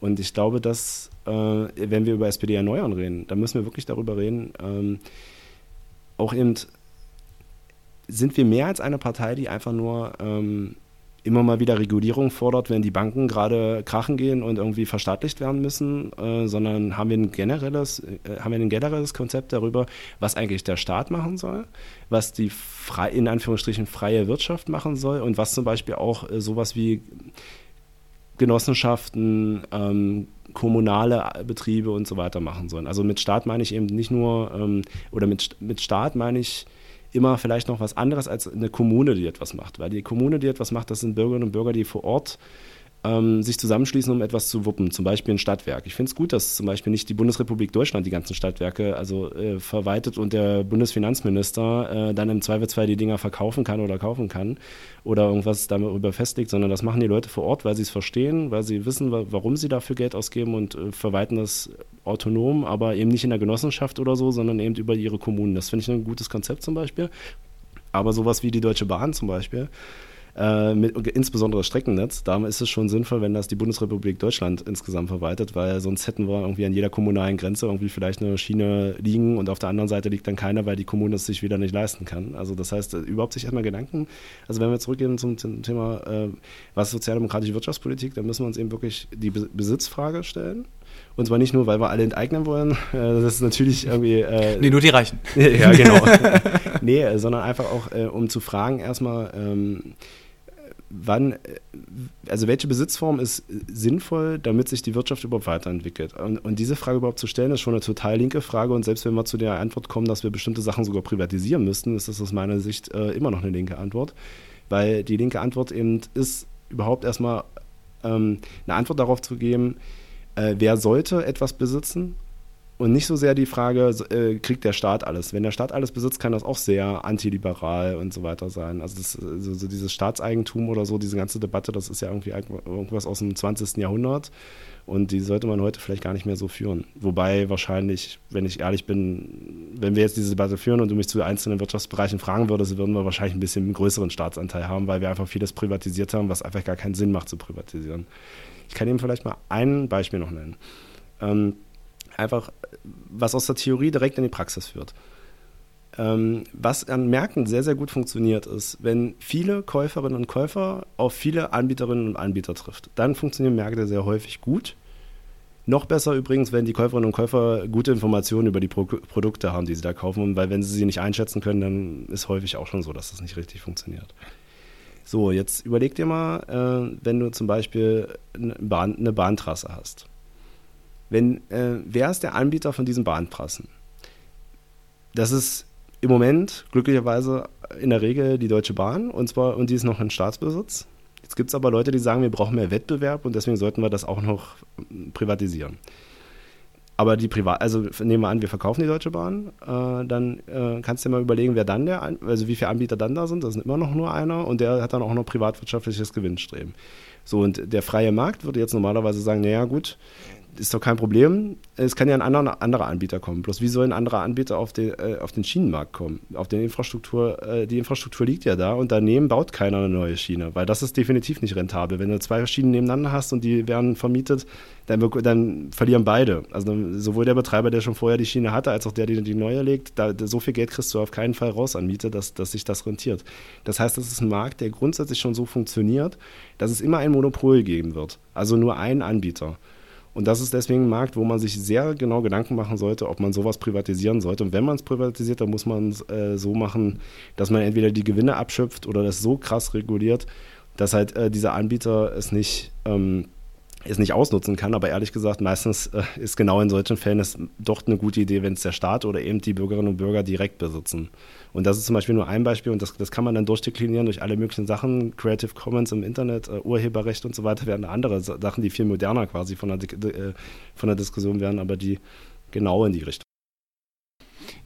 Und ich glaube, dass, äh, wenn wir über SPD erneuern reden, dann müssen wir wirklich darüber reden, ähm, auch eben, sind wir mehr als eine Partei, die einfach nur ähm, immer mal wieder Regulierung fordert, wenn die Banken gerade krachen gehen und irgendwie verstaatlicht werden müssen, äh, sondern haben wir, ein generelles, äh, haben wir ein generelles Konzept darüber, was eigentlich der Staat machen soll, was die frei, in Anführungsstrichen freie Wirtschaft machen soll und was zum Beispiel auch äh, sowas wie Genossenschaften, ähm, kommunale Betriebe und so weiter machen sollen. Also mit Staat meine ich eben nicht nur, ähm, oder mit, mit Staat meine ich immer vielleicht noch was anderes als eine Kommune, die etwas macht. Weil die Kommune, die etwas macht, das sind Bürgerinnen und Bürger, die vor Ort ähm, sich zusammenschließen, um etwas zu wuppen, zum Beispiel ein Stadtwerk. Ich finde es gut, dass zum Beispiel nicht die Bundesrepublik Deutschland die ganzen Stadtwerke also äh, verwaltet und der Bundesfinanzminister äh, dann im Zweifelsfall die Dinger verkaufen kann oder kaufen kann oder irgendwas darüber festlegt, sondern das machen die Leute vor Ort, weil sie es verstehen, weil sie wissen, warum sie dafür Geld ausgeben und äh, verwalten das autonom, aber eben nicht in der Genossenschaft oder so, sondern eben über ihre Kommunen. Das finde ich ein gutes Konzept zum Beispiel. Aber sowas wie die Deutsche Bahn zum Beispiel, äh, mit, insbesondere Streckennetz, da ist es schon sinnvoll, wenn das die Bundesrepublik Deutschland insgesamt verwaltet, weil sonst hätten wir irgendwie an jeder kommunalen Grenze irgendwie vielleicht eine Schiene liegen und auf der anderen Seite liegt dann keiner, weil die Kommune es sich wieder nicht leisten kann. Also das heißt, äh, überhaupt sich erstmal Gedanken, also wenn wir zurückgehen zum, zum Thema, äh, was sozialdemokratische Wirtschaftspolitik, dann müssen wir uns eben wirklich die Besitzfrage stellen. Und zwar nicht nur, weil wir alle enteignen wollen. Äh, das ist natürlich irgendwie. Äh, nee, nur die Reichen. ja, genau. nee, sondern einfach auch, äh, um zu fragen, erstmal, ähm, wann, also welche Besitzform ist sinnvoll, damit sich die Wirtschaft überhaupt weiterentwickelt? Und, und, diese Frage überhaupt zu stellen, ist schon eine total linke Frage. Und selbst wenn wir zu der Antwort kommen, dass wir bestimmte Sachen sogar privatisieren müssten, ist das aus meiner Sicht äh, immer noch eine linke Antwort. Weil die linke Antwort eben ist, überhaupt erstmal ähm, eine Antwort darauf zu geben, äh, wer sollte etwas besitzen und nicht so sehr die Frage, äh, kriegt der Staat alles? Wenn der Staat alles besitzt, kann das auch sehr antiliberal und so weiter sein. Also, das, so, so dieses Staatseigentum oder so, diese ganze Debatte, das ist ja irgendwie irgendwas aus dem 20. Jahrhundert und die sollte man heute vielleicht gar nicht mehr so führen. Wobei wahrscheinlich, wenn ich ehrlich bin, wenn wir jetzt diese Debatte führen und du mich zu einzelnen Wirtschaftsbereichen fragen würdest, würden wir wahrscheinlich ein bisschen einen größeren Staatsanteil haben, weil wir einfach vieles privatisiert haben, was einfach gar keinen Sinn macht zu privatisieren. Ich kann Ihnen vielleicht mal ein Beispiel noch nennen. Ähm, einfach, was aus der Theorie direkt in die Praxis führt. Ähm, was an Märkten sehr, sehr gut funktioniert, ist, wenn viele Käuferinnen und Käufer auf viele Anbieterinnen und Anbieter trifft. Dann funktionieren Märkte sehr häufig gut. Noch besser übrigens, wenn die Käuferinnen und Käufer gute Informationen über die Pro Produkte haben, die sie da kaufen, weil wenn sie sie nicht einschätzen können, dann ist häufig auch schon so, dass das nicht richtig funktioniert. So, jetzt überleg dir mal, äh, wenn du zum Beispiel eine, Bahn, eine Bahntrasse hast. Wenn, äh, wer ist der Anbieter von diesen Bahntrassen? Das ist im Moment glücklicherweise in der Regel die Deutsche Bahn und zwar und die ist noch in Staatsbesitz. Jetzt gibt es aber Leute, die sagen, wir brauchen mehr Wettbewerb und deswegen sollten wir das auch noch privatisieren. Aber die Privat, also nehmen wir an, wir verkaufen die Deutsche Bahn, äh, dann äh, kannst du dir mal überlegen, wer dann der, also wie viele Anbieter dann da sind. Das sind immer noch nur einer und der hat dann auch noch privatwirtschaftliches Gewinnstreben. So, und der freie Markt würde jetzt normalerweise sagen, naja gut, ist doch kein Problem. Es kann ja ein anderer, anderer Anbieter kommen. Bloß wie soll ein anderer Anbieter auf den, äh, auf den Schienenmarkt kommen? Auf den Infrastruktur, äh, die Infrastruktur liegt ja da und daneben baut keiner eine neue Schiene, weil das ist definitiv nicht rentabel. Wenn du zwei Schienen nebeneinander hast und die werden vermietet, dann, dann verlieren beide. Also sowohl der Betreiber, der schon vorher die Schiene hatte, als auch der, der die neue legt, da, so viel Geld kriegst du auf keinen Fall raus an Miete, dass, dass sich das rentiert. Das heißt, das ist ein Markt, der grundsätzlich schon so funktioniert, dass es immer ein Monopol geben wird. Also nur einen Anbieter. Und das ist deswegen ein Markt, wo man sich sehr genau Gedanken machen sollte, ob man sowas privatisieren sollte. Und wenn man es privatisiert, dann muss man es äh, so machen, dass man entweder die Gewinne abschöpft oder das so krass reguliert, dass halt äh, dieser Anbieter es nicht, ähm, es nicht ausnutzen kann. Aber ehrlich gesagt, meistens äh, ist genau in solchen Fällen es doch eine gute Idee, wenn es der Staat oder eben die Bürgerinnen und Bürger direkt besitzen. Und das ist zum Beispiel nur ein Beispiel und das, das kann man dann durchdeklinieren durch alle möglichen Sachen. Creative Commons im Internet, uh, Urheberrecht und so weiter werden andere Sachen, die viel moderner quasi von der, äh, von der Diskussion werden, aber die genau in die Richtung.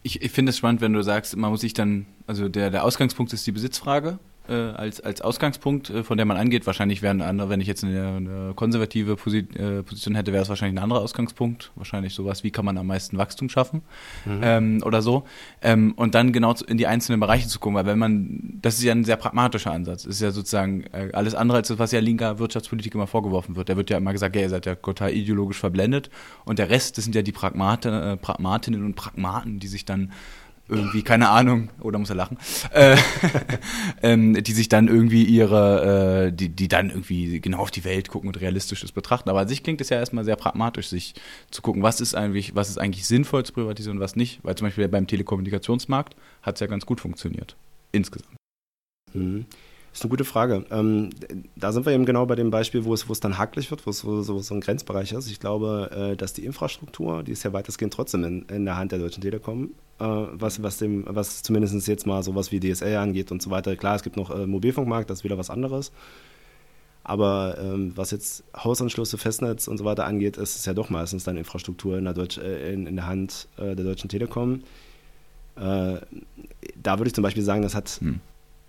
Ich, ich finde es spannend, wenn du sagst, man muss sich dann, also der, der Ausgangspunkt ist die Besitzfrage äh, als, als Ausgangspunkt, äh, von der man angeht. Wahrscheinlich wären andere, wenn ich jetzt eine, eine konservative Posi äh, Position hätte, wäre es wahrscheinlich ein anderer Ausgangspunkt. Wahrscheinlich sowas, wie kann man am meisten Wachstum schaffen mhm. ähm, oder so. Ähm, und dann genau in die einzelnen Bereiche zu gucken, weil wenn man, das ist ja ein sehr pragmatischer Ansatz. Das ist ja sozusagen äh, alles andere als das, was ja linker Wirtschaftspolitik immer vorgeworfen wird. Da wird ja immer gesagt, ja, ihr seid ja total ideologisch verblendet. Und der Rest, das sind ja die Pragmate, äh, Pragmatinnen und Pragmaten, die sich dann irgendwie, keine Ahnung, oder muss er lachen, äh, ähm, die sich dann irgendwie ihre, äh, die, die dann irgendwie genau auf die Welt gucken und realistisches betrachten. Aber an sich klingt es ja erstmal sehr pragmatisch, sich zu gucken, was ist eigentlich, was ist eigentlich sinnvoll zu privatisieren und was nicht. Weil zum Beispiel beim Telekommunikationsmarkt hat es ja ganz gut funktioniert. Insgesamt. Mhm. Das ist eine gute Frage. Ähm, da sind wir eben genau bei dem Beispiel, wo es, wo es dann hakelig wird, wo es so, so, ein Grenzbereich ist. Ich glaube, äh, dass die Infrastruktur, die ist ja weitestgehend trotzdem in, in der Hand der Deutschen Telekom, äh, was, was, dem, was zumindest jetzt mal sowas wie DSL angeht und so weiter. Klar, es gibt noch äh, Mobilfunkmarkt, das ist wieder was anderes. Aber ähm, was jetzt Hausanschlüsse, Festnetz und so weiter angeht, ist es ja doch meistens dann Infrastruktur in der, Deutsch, äh, in, in, der Hand äh, der Deutschen Telekom. Äh, da würde ich zum Beispiel sagen, das hat hm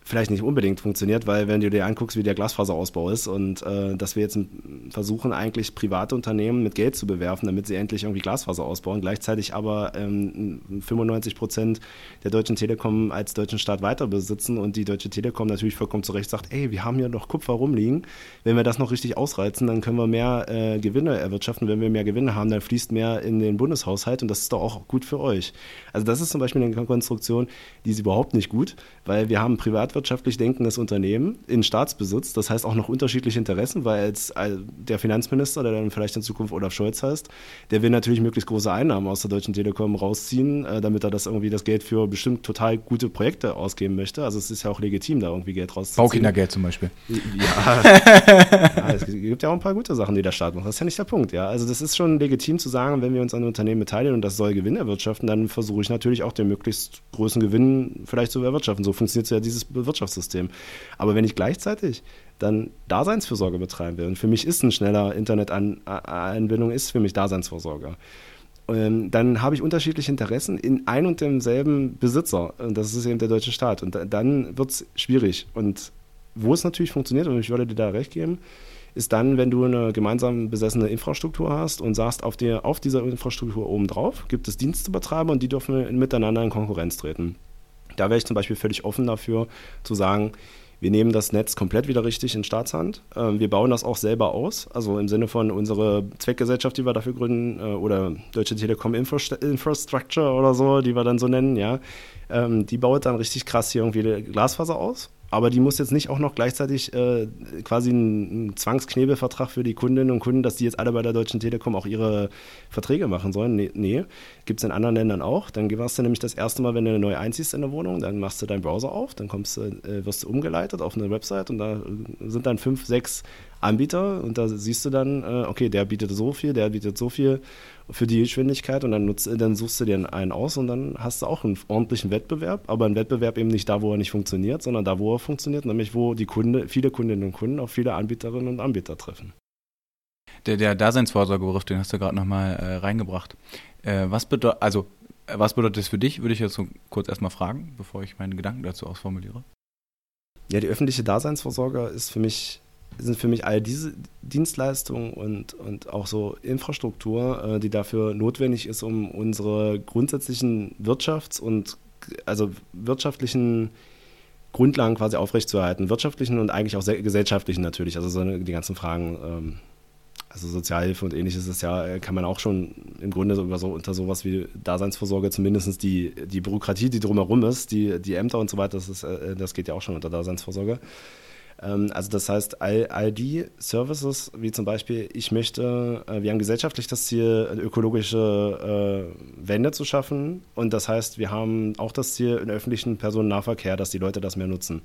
vielleicht nicht unbedingt funktioniert, weil wenn du dir anguckst, wie der Glasfaserausbau ist und äh, dass wir jetzt versuchen, eigentlich private Unternehmen mit Geld zu bewerfen, damit sie endlich irgendwie Glasfaser ausbauen, gleichzeitig aber ähm, 95 Prozent der Deutschen Telekom als deutschen Staat weiter besitzen und die Deutsche Telekom natürlich vollkommen zu Recht sagt, ey, wir haben hier noch Kupfer rumliegen, wenn wir das noch richtig ausreizen, dann können wir mehr äh, Gewinne erwirtschaften, wenn wir mehr Gewinne haben, dann fließt mehr in den Bundeshaushalt und das ist doch auch gut für euch. Also das ist zum Beispiel eine Konstruktion, die ist überhaupt nicht gut, weil wir haben privat privatwirtschaftlich denkendes Unternehmen in Staatsbesitz, das heißt auch noch unterschiedliche Interessen, weil als der Finanzminister, der dann vielleicht in Zukunft Olaf Scholz heißt, der will natürlich möglichst große Einnahmen aus der Deutschen Telekom rausziehen, äh, damit er das irgendwie das Geld für bestimmt total gute Projekte ausgeben möchte. Also es ist ja auch legitim, da irgendwie Geld rauszuziehen. Baukindergeld zum Beispiel. Ja, ja, es gibt ja auch ein paar gute Sachen, die der Staat macht. Das ist ja nicht der Punkt, ja. Also das ist schon legitim zu sagen, wenn wir uns an Unternehmen beteiligen und das soll Gewinn erwirtschaften, dann versuche ich natürlich auch den möglichst großen Gewinn vielleicht zu erwirtschaften. So funktioniert ja dieses Wirtschaftssystem. Aber wenn ich gleichzeitig dann Daseinsvorsorge betreiben will, und für mich ist ein schneller Internetanbindung ist für mich Daseinsvorsorge, ähm, dann habe ich unterschiedliche Interessen in ein und demselben Besitzer. Und das ist eben der deutsche Staat. Und dann wird es schwierig. Und wo es natürlich funktioniert, und ich würde dir da recht geben, ist dann, wenn du eine gemeinsam besessene Infrastruktur hast und sagst, auf, der, auf dieser Infrastruktur obendrauf gibt es Dienstebetreiber und die dürfen miteinander in Konkurrenz treten. Da wäre ich zum Beispiel völlig offen dafür, zu sagen, wir nehmen das Netz komplett wieder richtig in Staatshand. Ähm, wir bauen das auch selber aus, also im Sinne von unserer Zweckgesellschaft, die wir dafür gründen, äh, oder Deutsche Telekom Infrastructure oder so, die wir dann so nennen, ja. Ähm, die baut dann richtig krass hier irgendwie Glasfaser aus aber die muss jetzt nicht auch noch gleichzeitig äh, quasi einen Zwangsknebelvertrag für die Kundinnen und Kunden, dass die jetzt alle bei der Deutschen Telekom auch ihre Verträge machen sollen. Nee, nee. gibt es in anderen Ländern auch. Dann warst du nämlich das erste Mal, wenn du neu einziehst in der Wohnung, dann machst du deinen Browser auf, dann kommst, äh, wirst du umgeleitet auf eine Website und da sind dann fünf, sechs Anbieter und da siehst du dann, äh, okay, der bietet so viel, der bietet so viel für die Geschwindigkeit und dann, nutzt, dann suchst du dir einen aus und dann hast du auch einen ordentlichen Wettbewerb, aber einen Wettbewerb eben nicht da, wo er nicht funktioniert, sondern da, wo er funktioniert, nämlich wo die Kunde, viele Kundinnen und Kunden auf viele Anbieterinnen und Anbieter treffen. Der, der Daseinsvorsorgebegriff, den hast du gerade nochmal äh, reingebracht. Äh, was bedeutet, also was bedeutet das für dich, würde ich jetzt so kurz erstmal fragen, bevor ich meine Gedanken dazu ausformuliere. Ja, die öffentliche Daseinsvorsorge ist für mich sind für mich all diese Dienstleistungen und, und auch so Infrastruktur, äh, die dafür notwendig ist, um unsere grundsätzlichen Wirtschafts- und also wirtschaftlichen Grundlagen quasi aufrechtzuerhalten. Wirtschaftlichen und eigentlich auch gesellschaftlichen natürlich. Also so die ganzen Fragen, ähm, also Sozialhilfe und ähnliches ist ja, äh, kann man auch schon im Grunde über so, unter sowas wie Daseinsvorsorge zumindest die, die Bürokratie, die drumherum ist, die, die Ämter und so weiter, das, ist, äh, das geht ja auch schon unter Daseinsvorsorge. Ähm, also das heißt, all, all die Services, wie zum Beispiel, ich möchte, äh, wir haben gesellschaftlich das Ziel, ökologische äh, Wände zu schaffen. Und das heißt, wir haben auch das Ziel, im öffentlichen Personennahverkehr, dass die Leute das mehr nutzen.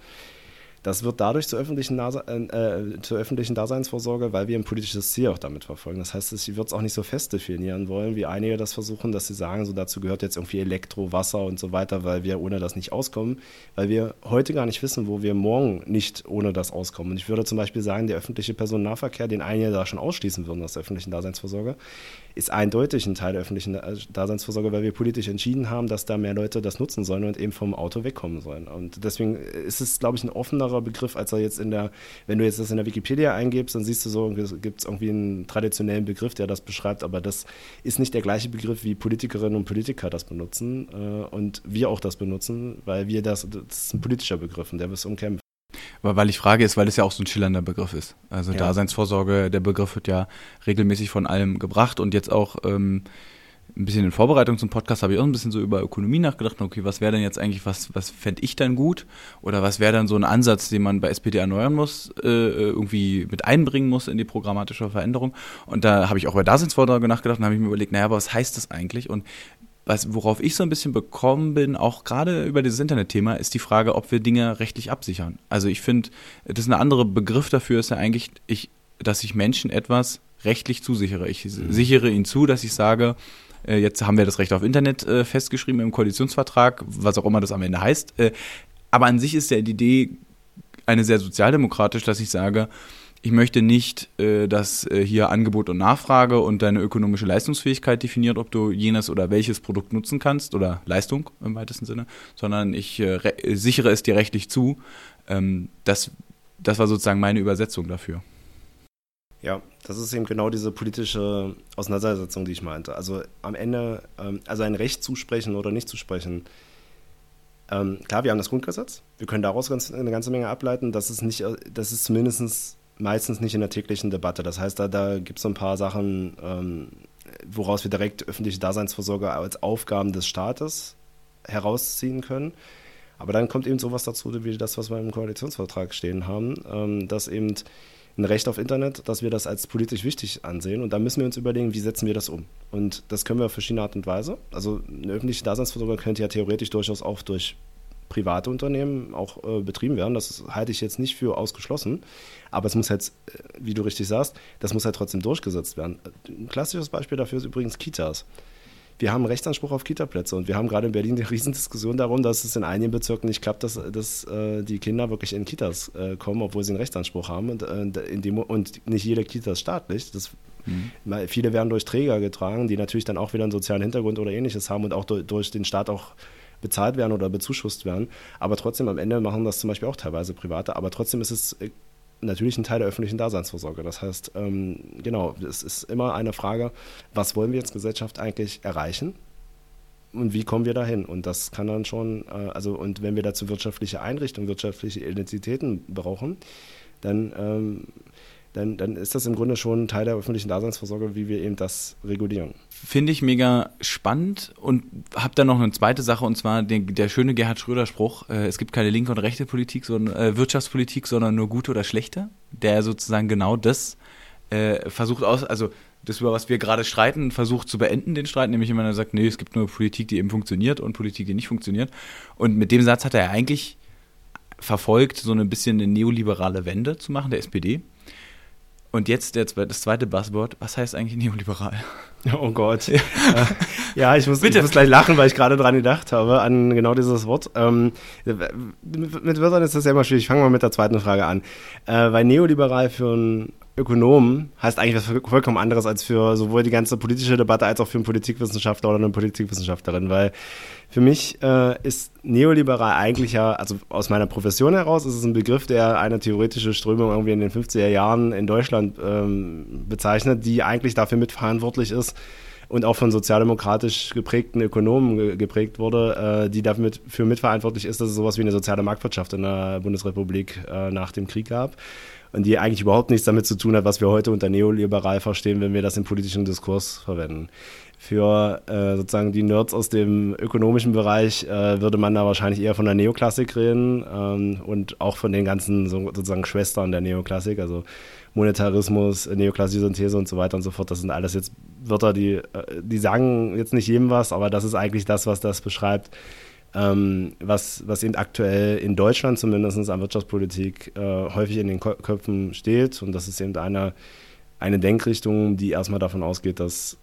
Das wird dadurch zur öffentlichen, Nase, äh, zur öffentlichen Daseinsvorsorge, weil wir ein politisches Ziel auch damit verfolgen. Das heißt, ich würde es auch nicht so fest definieren wollen, wie einige das versuchen, dass sie sagen, so dazu gehört jetzt irgendwie Elektro, Wasser und so weiter, weil wir ohne das nicht auskommen, weil wir heute gar nicht wissen, wo wir morgen nicht ohne das auskommen. Und ich würde zum Beispiel sagen, der öffentliche Personennahverkehr, den einige da schon ausschließen würden aus der öffentlichen Daseinsvorsorge, ist eindeutig ein Teil der öffentlichen Daseinsvorsorge, weil wir politisch entschieden haben, dass da mehr Leute das nutzen sollen und eben vom Auto wegkommen sollen. Und deswegen ist es, glaube ich, ein offenerer Begriff, als er jetzt in der, wenn du jetzt das in der Wikipedia eingibst, dann siehst du so, gibt es irgendwie einen traditionellen Begriff, der das beschreibt, aber das ist nicht der gleiche Begriff, wie Politikerinnen und Politiker das benutzen äh, und wir auch das benutzen, weil wir das, das ist ein politischer Begriff und der wird umkämpft. Weil ich frage ist, weil es ja auch so ein schillernder Begriff ist. Also ja. Daseinsvorsorge, der Begriff wird ja regelmäßig von allem gebracht und jetzt auch ähm, ein bisschen in Vorbereitung zum Podcast habe ich auch ein bisschen so über Ökonomie nachgedacht. Okay, was wäre denn jetzt eigentlich, was, was fände ich dann gut? Oder was wäre dann so ein Ansatz, den man bei SPD erneuern muss, äh, irgendwie mit einbringen muss in die programmatische Veränderung? Und da habe ich auch bei Daseinsvorsorge nachgedacht und habe ich mir überlegt, naja, aber was heißt das eigentlich? Und was, worauf ich so ein bisschen bekommen bin, auch gerade über dieses Internetthema, ist die Frage, ob wir Dinge rechtlich absichern. Also ich finde, das ist ein anderer Begriff dafür, ist ja eigentlich, ich, dass ich Menschen etwas rechtlich zusichere. Ich mhm. sichere ihnen zu, dass ich sage, äh, jetzt haben wir das Recht auf Internet äh, festgeschrieben im Koalitionsvertrag, was auch immer das am Ende heißt. Äh, aber an sich ist ja die Idee eine sehr sozialdemokratisch, dass ich sage, ich möchte nicht, äh, dass äh, hier Angebot und Nachfrage und deine ökonomische Leistungsfähigkeit definiert, ob du jenes oder welches Produkt nutzen kannst oder Leistung im weitesten Sinne, sondern ich äh, sichere es dir rechtlich zu. Ähm, das, das war sozusagen meine Übersetzung dafür. Ja, das ist eben genau diese politische Auseinandersetzung, die ich meinte. Also am Ende, ähm, also ein Recht zusprechen oder nicht zusprechen. Ähm, klar, wir haben das Grundgesetz. Wir können daraus ganz, eine ganze Menge ableiten. Das ist nicht, das ist zumindest meistens nicht in der täglichen Debatte. Das heißt, da, da gibt es so ein paar Sachen, ähm, woraus wir direkt öffentliche Daseinsvorsorge als Aufgaben des Staates herausziehen können. Aber dann kommt eben sowas dazu, wie das, was wir im Koalitionsvertrag stehen haben, ähm, dass eben ein Recht auf Internet, dass wir das als politisch wichtig ansehen. Und da müssen wir uns überlegen, wie setzen wir das um. Und das können wir auf verschiedene Art und Weise. Also eine öffentliche Daseinsvorsorge könnte ja theoretisch durchaus auch durch private Unternehmen auch äh, betrieben werden. Das halte ich jetzt nicht für ausgeschlossen. Aber es muss halt, äh, wie du richtig sagst, das muss halt trotzdem durchgesetzt werden. Ein klassisches Beispiel dafür ist übrigens Kitas. Wir haben Rechtsanspruch auf Kita-Plätze und wir haben gerade in Berlin die Riesendiskussion darum, dass es in einigen Bezirken nicht klappt, dass, dass äh, die Kinder wirklich in Kitas äh, kommen, obwohl sie einen Rechtsanspruch haben und, äh, dem, und nicht jede Kita ist staatlich. Das, mhm. Viele werden durch Träger getragen, die natürlich dann auch wieder einen sozialen Hintergrund oder ähnliches haben und auch durch, durch den Staat auch bezahlt werden oder bezuschusst werden. Aber trotzdem, am Ende machen das zum Beispiel auch teilweise Private. Aber trotzdem ist es äh, natürlich ein Teil der öffentlichen Daseinsvorsorge. Das heißt, ähm, genau, es ist immer eine Frage, was wollen wir als Gesellschaft eigentlich erreichen? Und wie kommen wir dahin? Und das kann dann schon, äh, also, und wenn wir dazu wirtschaftliche Einrichtungen, wirtschaftliche Identitäten brauchen, dann ähm, dann, dann ist das im Grunde schon Teil der öffentlichen Daseinsvorsorge, wie wir eben das regulieren. Finde ich mega spannend und habe dann noch eine zweite Sache und zwar den, der schöne Gerhard Schröder-Spruch: äh, Es gibt keine linke und rechte Politik, sondern äh, Wirtschaftspolitik, sondern nur gute oder schlechte. Der sozusagen genau das äh, versucht aus, also das, über was wir gerade streiten, versucht zu beenden, den Streit, nämlich immer er sagt, nee, es gibt nur Politik, die eben funktioniert und Politik, die nicht funktioniert. Und mit dem Satz hat er eigentlich verfolgt, so ein bisschen eine neoliberale Wende zu machen, der SPD und jetzt der, das zweite Buzzword. Was heißt eigentlich neoliberal? Oh Gott. Ja, ja ich, muss, ich muss gleich lachen, weil ich gerade dran gedacht habe, an genau dieses Wort. Ähm, mit Wörtern ist das ja immer schwierig. Ich fange mal mit der zweiten Frage an. Äh, weil neoliberal für einen Ökonom heißt eigentlich was vollkommen anderes als für sowohl die ganze politische Debatte als auch für einen Politikwissenschaftler oder eine Politikwissenschaftlerin, weil für mich äh, ist neoliberal eigentlich ja, also aus meiner Profession heraus, ist es ein Begriff, der eine theoretische Strömung irgendwie in den 50er Jahren in Deutschland ähm, bezeichnet, die eigentlich dafür mitverantwortlich ist und auch von sozialdemokratisch geprägten Ökonomen ge geprägt wurde, äh, die dafür für mitverantwortlich ist, dass es sowas wie eine soziale Marktwirtschaft in der Bundesrepublik äh, nach dem Krieg gab und die eigentlich überhaupt nichts damit zu tun hat, was wir heute unter neoliberal verstehen, wenn wir das im politischen Diskurs verwenden. Für äh, sozusagen die Nerds aus dem ökonomischen Bereich äh, würde man da wahrscheinlich eher von der Neoklassik reden ähm, und auch von den ganzen so, sozusagen Schwestern der Neoklassik, also Monetarismus, neoklassische Synthese und so weiter und so fort. Das sind alles jetzt Wörter, die, äh, die sagen jetzt nicht jedem was, aber das ist eigentlich das, was das beschreibt, ähm, was, was eben aktuell in Deutschland zumindest an Wirtschaftspolitik äh, häufig in den Köpfen steht. Und das ist eben eine, eine Denkrichtung, die erstmal davon ausgeht, dass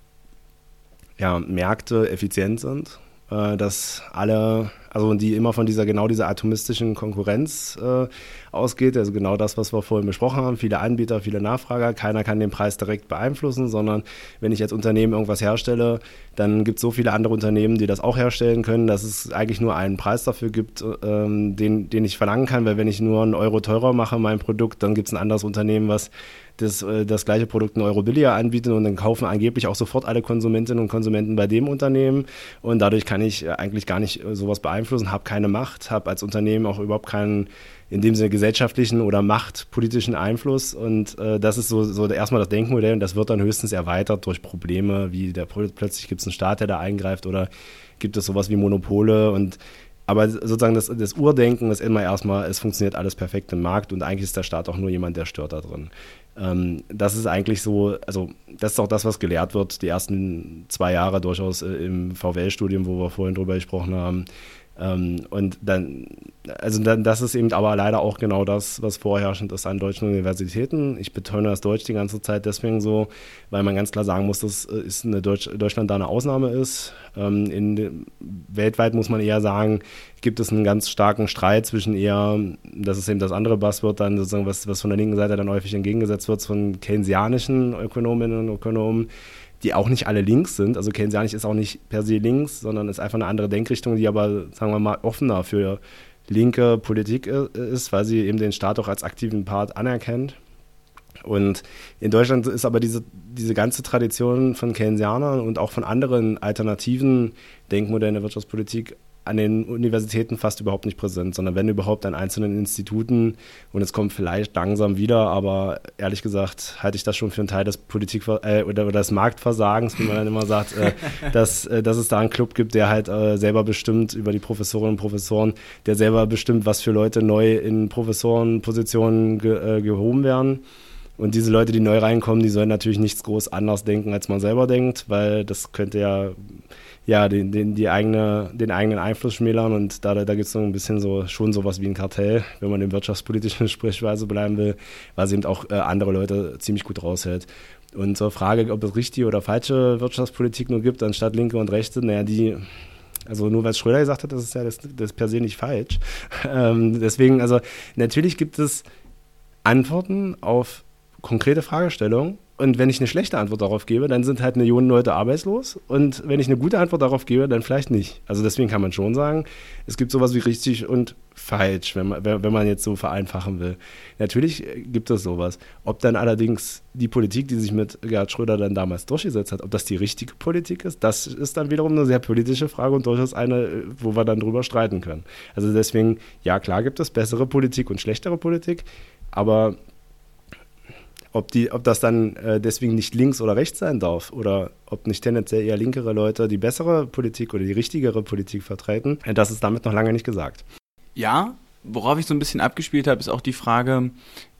ja, Märkte effizient sind, äh, dass alle also die immer von dieser genau dieser atomistischen Konkurrenz äh, ausgeht. Also genau das, was wir vorhin besprochen haben. Viele Anbieter, viele Nachfrager. Keiner kann den Preis direkt beeinflussen, sondern wenn ich als Unternehmen irgendwas herstelle, dann gibt es so viele andere Unternehmen, die das auch herstellen können, dass es eigentlich nur einen Preis dafür gibt, ähm, den, den ich verlangen kann. Weil wenn ich nur einen Euro teurer mache, mein Produkt, dann gibt es ein anderes Unternehmen, was das, äh, das gleiche Produkt einen Euro billiger anbietet und dann kaufen angeblich auch sofort alle Konsumentinnen und Konsumenten bei dem Unternehmen. Und dadurch kann ich äh, eigentlich gar nicht äh, sowas beeinflussen, habe keine Macht, habe als Unternehmen auch überhaupt keinen in dem Sinne gesellschaftlichen oder machtpolitischen Einfluss. Und äh, das ist so, so erstmal das Denkmodell und das wird dann höchstens erweitert durch Probleme, wie der plötzlich gibt es einen Staat, der da eingreift oder gibt es sowas wie Monopole. Und aber sozusagen das, das Urdenken ist immer erstmal, es funktioniert alles perfekt im Markt und eigentlich ist der Staat auch nur jemand, der stört da drin. Ähm, das ist eigentlich so, also das ist auch das, was gelehrt wird, die ersten zwei Jahre durchaus äh, im VWL-Studium, wo wir vorhin drüber gesprochen haben. Ähm, und dann, also dann, das ist eben aber leider auch genau das, was vorherrschend ist an deutschen Universitäten. Ich betone das Deutsch die ganze Zeit deswegen so, weil man ganz klar sagen muss, dass äh, ist eine Deutsch, Deutschland da eine Ausnahme ist. Ähm, in, weltweit muss man eher sagen, gibt es einen ganz starken Streit zwischen eher, das ist eben das andere Buzzword dann sozusagen, was, was von der linken Seite dann häufig entgegengesetzt wird, von keynesianischen Ökonominnen und Ökonomen, die auch nicht alle links sind. Also Keynesianisch ist auch nicht per se links, sondern ist einfach eine andere Denkrichtung, die aber, sagen wir mal, offener für linke Politik ist, weil sie eben den Staat auch als aktiven Part anerkennt. Und in Deutschland ist aber diese, diese ganze Tradition von Keynesianern und auch von anderen alternativen Denkmodellen der Wirtschaftspolitik an den Universitäten fast überhaupt nicht präsent, sondern wenn überhaupt an einzelnen Instituten. Und es kommt vielleicht langsam wieder, aber ehrlich gesagt halte ich das schon für einen Teil des Politik äh, oder, oder, des Marktversagens, wie man dann immer sagt, äh, dass, äh, dass es da einen Club gibt, der halt äh, selber bestimmt über die Professorinnen und Professoren, der selber bestimmt, was für Leute neu in Professorenpositionen ge, äh, gehoben werden. Und diese Leute, die neu reinkommen, die sollen natürlich nichts groß anders denken, als man selber denkt, weil das könnte ja ja, den, den, die eigene, den eigenen Einfluss schmälern und da, da gibt es so ein bisschen so schon sowas wie ein Kartell, wenn man in wirtschaftspolitischen Sprechweise bleiben will, was eben auch äh, andere Leute ziemlich gut raushält. Und zur Frage, ob es richtige oder falsche Wirtschaftspolitik nur gibt, anstatt linke und rechte, naja, die, also nur weil es Schröder gesagt hat, das ist ja das, das per se nicht falsch. Ähm, deswegen, also natürlich gibt es Antworten auf konkrete Fragestellungen und wenn ich eine schlechte Antwort darauf gebe, dann sind halt Millionen Leute arbeitslos. Und wenn ich eine gute Antwort darauf gebe, dann vielleicht nicht. Also deswegen kann man schon sagen, es gibt sowas wie richtig und falsch, wenn man, wenn man jetzt so vereinfachen will. Natürlich gibt es sowas. Ob dann allerdings die Politik, die sich mit Gerhard Schröder dann damals durchgesetzt hat, ob das die richtige Politik ist, das ist dann wiederum eine sehr politische Frage und durchaus eine, wo wir dann drüber streiten können. Also deswegen, ja klar gibt es bessere Politik und schlechtere Politik, aber ob, die, ob das dann äh, deswegen nicht links oder rechts sein darf oder ob nicht tendenziell eher linkere Leute die bessere Politik oder die richtigere Politik vertreten, äh, das ist damit noch lange nicht gesagt. Ja, worauf ich so ein bisschen abgespielt habe, ist auch die Frage,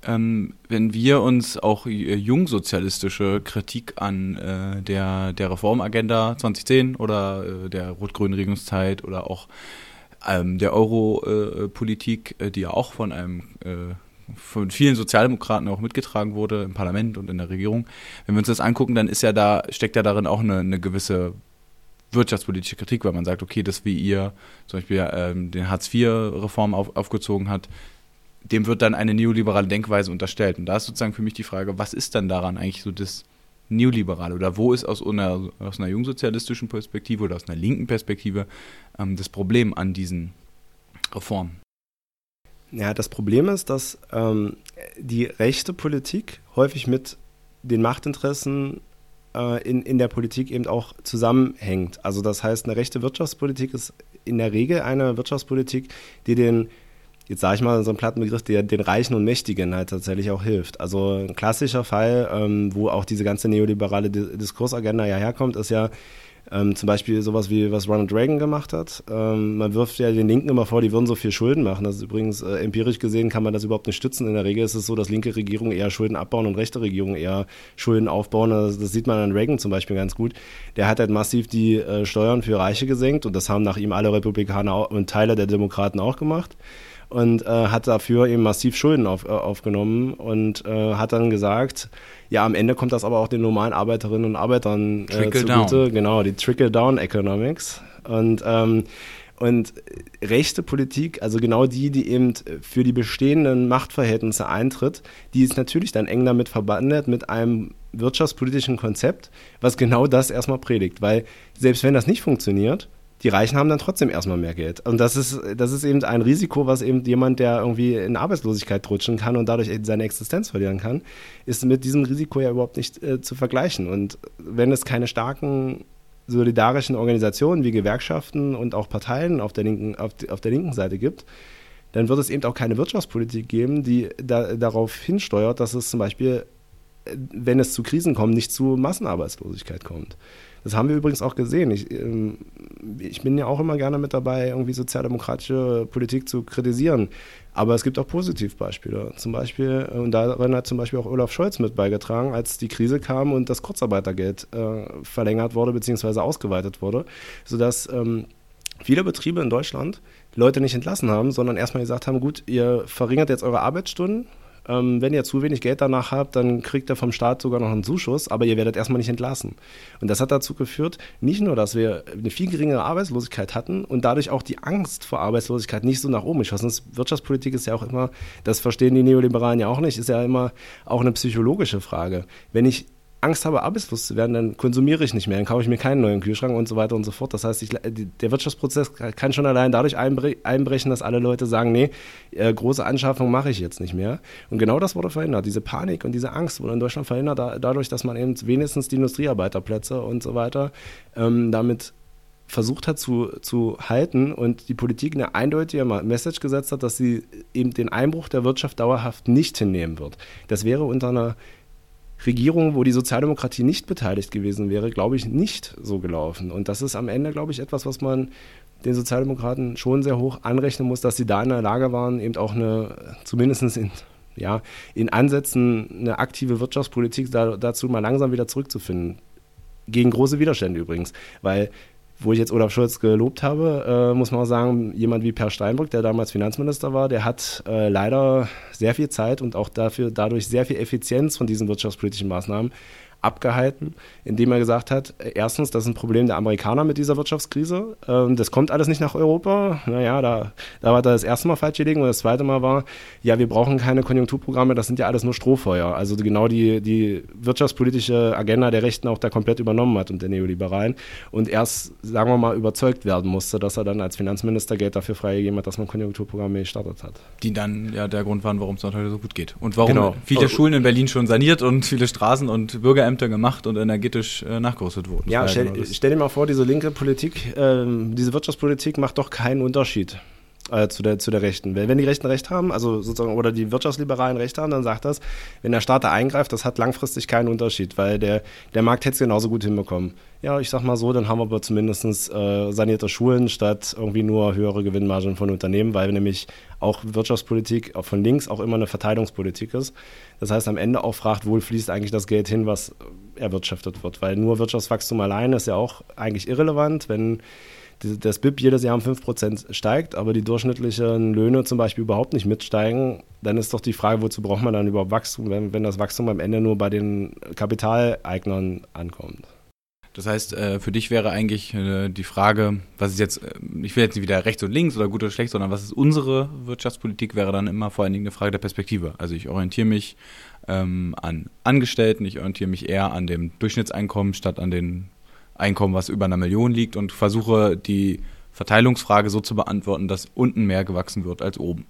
ähm, wenn wir uns auch äh, jungsozialistische Kritik an äh, der, der Reformagenda 2010 oder äh, der rot-grünen Regierungszeit oder auch ähm, der Euro-Politik, äh, die ja auch von einem von vielen Sozialdemokraten auch mitgetragen wurde im Parlament und in der Regierung. Wenn wir uns das angucken, dann ist ja da, steckt ja darin auch eine, eine gewisse wirtschaftspolitische Kritik, weil man sagt, okay, das wie ihr zum Beispiel ähm, den Hartz-IV-Reform auf, aufgezogen hat, dem wird dann eine neoliberale Denkweise unterstellt. Und da ist sozusagen für mich die Frage, was ist dann daran eigentlich so das Neoliberale oder wo ist aus einer, aus einer jungsozialistischen Perspektive oder aus einer linken Perspektive ähm, das Problem an diesen Reformen? Ja, das Problem ist, dass ähm, die rechte Politik häufig mit den Machtinteressen äh, in, in der Politik eben auch zusammenhängt. Also das heißt, eine rechte Wirtschaftspolitik ist in der Regel eine Wirtschaftspolitik, die den jetzt sage ich mal so einen platten Begriff, den Reichen und Mächtigen halt tatsächlich auch hilft. Also ein klassischer Fall, ähm, wo auch diese ganze neoliberale Diskursagenda ja herkommt, ist ja ähm, zum Beispiel sowas wie, was Ronald Reagan gemacht hat. Ähm, man wirft ja den Linken immer vor, die würden so viel Schulden machen. Das ist übrigens äh, empirisch gesehen, kann man das überhaupt nicht stützen. In der Regel ist es so, dass linke Regierungen eher Schulden abbauen und rechte Regierungen eher Schulden aufbauen. Das, das sieht man an Reagan zum Beispiel ganz gut. Der hat halt massiv die äh, Steuern für Reiche gesenkt und das haben nach ihm alle Republikaner und Teile der Demokraten auch gemacht und äh, hat dafür eben massiv Schulden auf, äh, aufgenommen und äh, hat dann gesagt, ja, am Ende kommt das aber auch den normalen Arbeiterinnen und Arbeitern äh, zugute. Down. Genau, die Trickle-Down-Economics. Und, ähm, und rechte Politik, also genau die, die eben für die bestehenden Machtverhältnisse eintritt, die ist natürlich dann eng damit verbandet mit einem wirtschaftspolitischen Konzept, was genau das erstmal predigt. Weil selbst wenn das nicht funktioniert, die Reichen haben dann trotzdem erstmal mehr Geld. Und das ist, das ist eben ein Risiko, was eben jemand, der irgendwie in Arbeitslosigkeit rutschen kann und dadurch seine Existenz verlieren kann, ist mit diesem Risiko ja überhaupt nicht äh, zu vergleichen. Und wenn es keine starken solidarischen Organisationen wie Gewerkschaften und auch Parteien auf der linken, auf, auf der linken Seite gibt, dann wird es eben auch keine Wirtschaftspolitik geben, die da, darauf hinsteuert, dass es zum Beispiel, äh, wenn es zu Krisen kommt, nicht zu Massenarbeitslosigkeit kommt. Das haben wir übrigens auch gesehen. Ich, ähm, ich bin ja auch immer gerne mit dabei, irgendwie sozialdemokratische Politik zu kritisieren. Aber es gibt auch Positivbeispiele. Zum Beispiel, äh, und darin hat zum Beispiel auch Olaf Scholz mit beigetragen, als die Krise kam und das Kurzarbeitergeld äh, verlängert wurde bzw. ausgeweitet wurde, sodass ähm, viele Betriebe in Deutschland Leute nicht entlassen haben, sondern erstmal gesagt haben, gut, ihr verringert jetzt eure Arbeitsstunden, ähm, wenn ihr zu wenig Geld danach habt, dann kriegt ihr vom Staat sogar noch einen Zuschuss, aber ihr werdet erstmal nicht entlassen. Und das hat dazu geführt, nicht nur, dass wir eine viel geringere Arbeitslosigkeit hatten und dadurch auch die Angst vor Arbeitslosigkeit nicht so nach oben geschossen ist. Wirtschaftspolitik ist ja auch immer, das verstehen die Neoliberalen ja auch nicht, ist ja immer auch eine psychologische Frage. Wenn ich Angst habe, arbeitslos zu werden, dann konsumiere ich nicht mehr, dann kaufe ich mir keinen neuen Kühlschrank und so weiter und so fort. Das heißt, ich, der Wirtschaftsprozess kann schon allein dadurch einbrechen, dass alle Leute sagen, nee, äh, große Anschaffung mache ich jetzt nicht mehr. Und genau das wurde verhindert. Diese Panik und diese Angst wurde in Deutschland verhindert, da, dadurch, dass man eben wenigstens die Industriearbeiterplätze und so weiter ähm, damit versucht hat zu, zu halten und die Politik eine eindeutige Message gesetzt hat, dass sie eben den Einbruch der Wirtschaft dauerhaft nicht hinnehmen wird. Das wäre unter einer Regierung, wo die Sozialdemokratie nicht beteiligt gewesen wäre, glaube ich, nicht so gelaufen. Und das ist am Ende, glaube ich, etwas, was man den Sozialdemokraten schon sehr hoch anrechnen muss, dass sie da in der Lage waren, eben auch eine, zumindest in, ja, in Ansätzen eine aktive Wirtschaftspolitik da, dazu mal langsam wieder zurückzufinden. Gegen große Widerstände übrigens. Weil wo ich jetzt Olaf Scholz gelobt habe, äh, muss man auch sagen, jemand wie Per Steinbrück, der damals Finanzminister war, der hat äh, leider sehr viel Zeit und auch dafür dadurch sehr viel Effizienz von diesen wirtschaftspolitischen Maßnahmen abgehalten, indem er gesagt hat, erstens, das ist ein Problem der Amerikaner mit dieser Wirtschaftskrise. Ähm, das kommt alles nicht nach Europa. Naja, da, da war das erste Mal falsch gelegen. Und das zweite Mal war, ja, wir brauchen keine Konjunkturprogramme, das sind ja alles nur Strohfeuer. Also genau die, die wirtschaftspolitische Agenda der Rechten auch da komplett übernommen hat und der Neoliberalen. Und erst, sagen wir mal, überzeugt werden musste, dass er dann als Finanzminister Geld dafür freigegeben hat, dass man Konjunkturprogramme gestartet hat. Die dann ja der Grund waren, warum es heute so gut geht. Und warum genau. viele also, Schulen in Berlin schon saniert und viele Straßen und Bürger Ämter gemacht und energetisch äh, nachgerüstet wurden. Ja, stell, genau stell, dir mal vor, diese linke Politik, äh, diese Wirtschaftspolitik macht doch keinen Unterschied äh, zu, der, zu der Rechten. Wenn, wenn die Rechten Recht haben, also sozusagen, oder die Wirtschaftsliberalen Recht haben, dann sagt das, wenn der Staat da eingreift, das hat langfristig keinen Unterschied, weil der, der Markt hätte es genauso gut hinbekommen. Ja, ich sag mal so, dann haben wir aber zumindest äh, sanierte Schulen statt irgendwie nur höhere Gewinnmargen von Unternehmen, weil nämlich auch Wirtschaftspolitik von links auch immer eine Verteilungspolitik ist. Das heißt, am Ende auch fragt, wo fließt eigentlich das Geld hin, was erwirtschaftet wird. Weil nur Wirtschaftswachstum alleine ist ja auch eigentlich irrelevant, wenn das BIP jedes Jahr um 5% steigt, aber die durchschnittlichen Löhne zum Beispiel überhaupt nicht mitsteigen, dann ist doch die Frage, wozu braucht man dann überhaupt Wachstum, wenn, wenn das Wachstum am Ende nur bei den Kapitaleignern ankommt. Das heißt, äh, für dich wäre eigentlich äh, die Frage, was ist jetzt, äh, ich will jetzt nicht wieder rechts und links oder gut oder schlecht, sondern was ist unsere Wirtschaftspolitik, wäre dann immer vor allen Dingen eine Frage der Perspektive. Also ich orientiere mich ähm, an Angestellten, ich orientiere mich eher an dem Durchschnittseinkommen statt an den Einkommen, was über einer Million liegt und versuche die Verteilungsfrage so zu beantworten, dass unten mehr gewachsen wird als oben.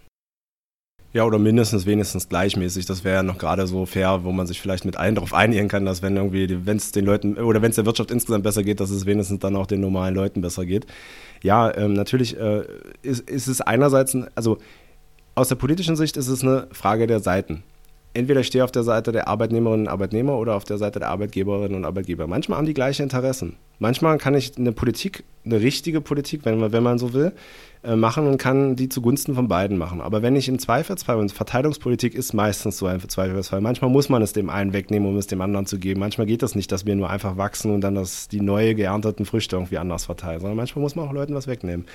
Ja, oder mindestens wenigstens gleichmäßig. Das wäre ja noch gerade so fair, wo man sich vielleicht mit allen darauf einigen kann, dass wenn irgendwie, wenn es den Leuten oder wenn es der Wirtschaft insgesamt besser geht, dass es wenigstens dann auch den normalen Leuten besser geht. Ja, ähm, natürlich äh, ist, ist es einerseits, ein, also aus der politischen Sicht ist es eine Frage der Seiten entweder ich stehe auf der Seite der Arbeitnehmerinnen und Arbeitnehmer oder auf der Seite der Arbeitgeberinnen und Arbeitgeber. Manchmal haben die gleiche Interessen. Manchmal kann ich eine Politik, eine richtige Politik, wenn man, wenn man so will, äh, machen und kann die zugunsten von beiden machen. Aber wenn ich im Zweifelsfall, und Verteilungspolitik ist meistens so ein Zweifelsfall, manchmal muss man es dem einen wegnehmen, um es dem anderen zu geben. Manchmal geht das nicht, dass wir nur einfach wachsen und dann das, die neu geernteten Früchte irgendwie anders verteilen, sondern manchmal muss man auch Leuten was wegnehmen.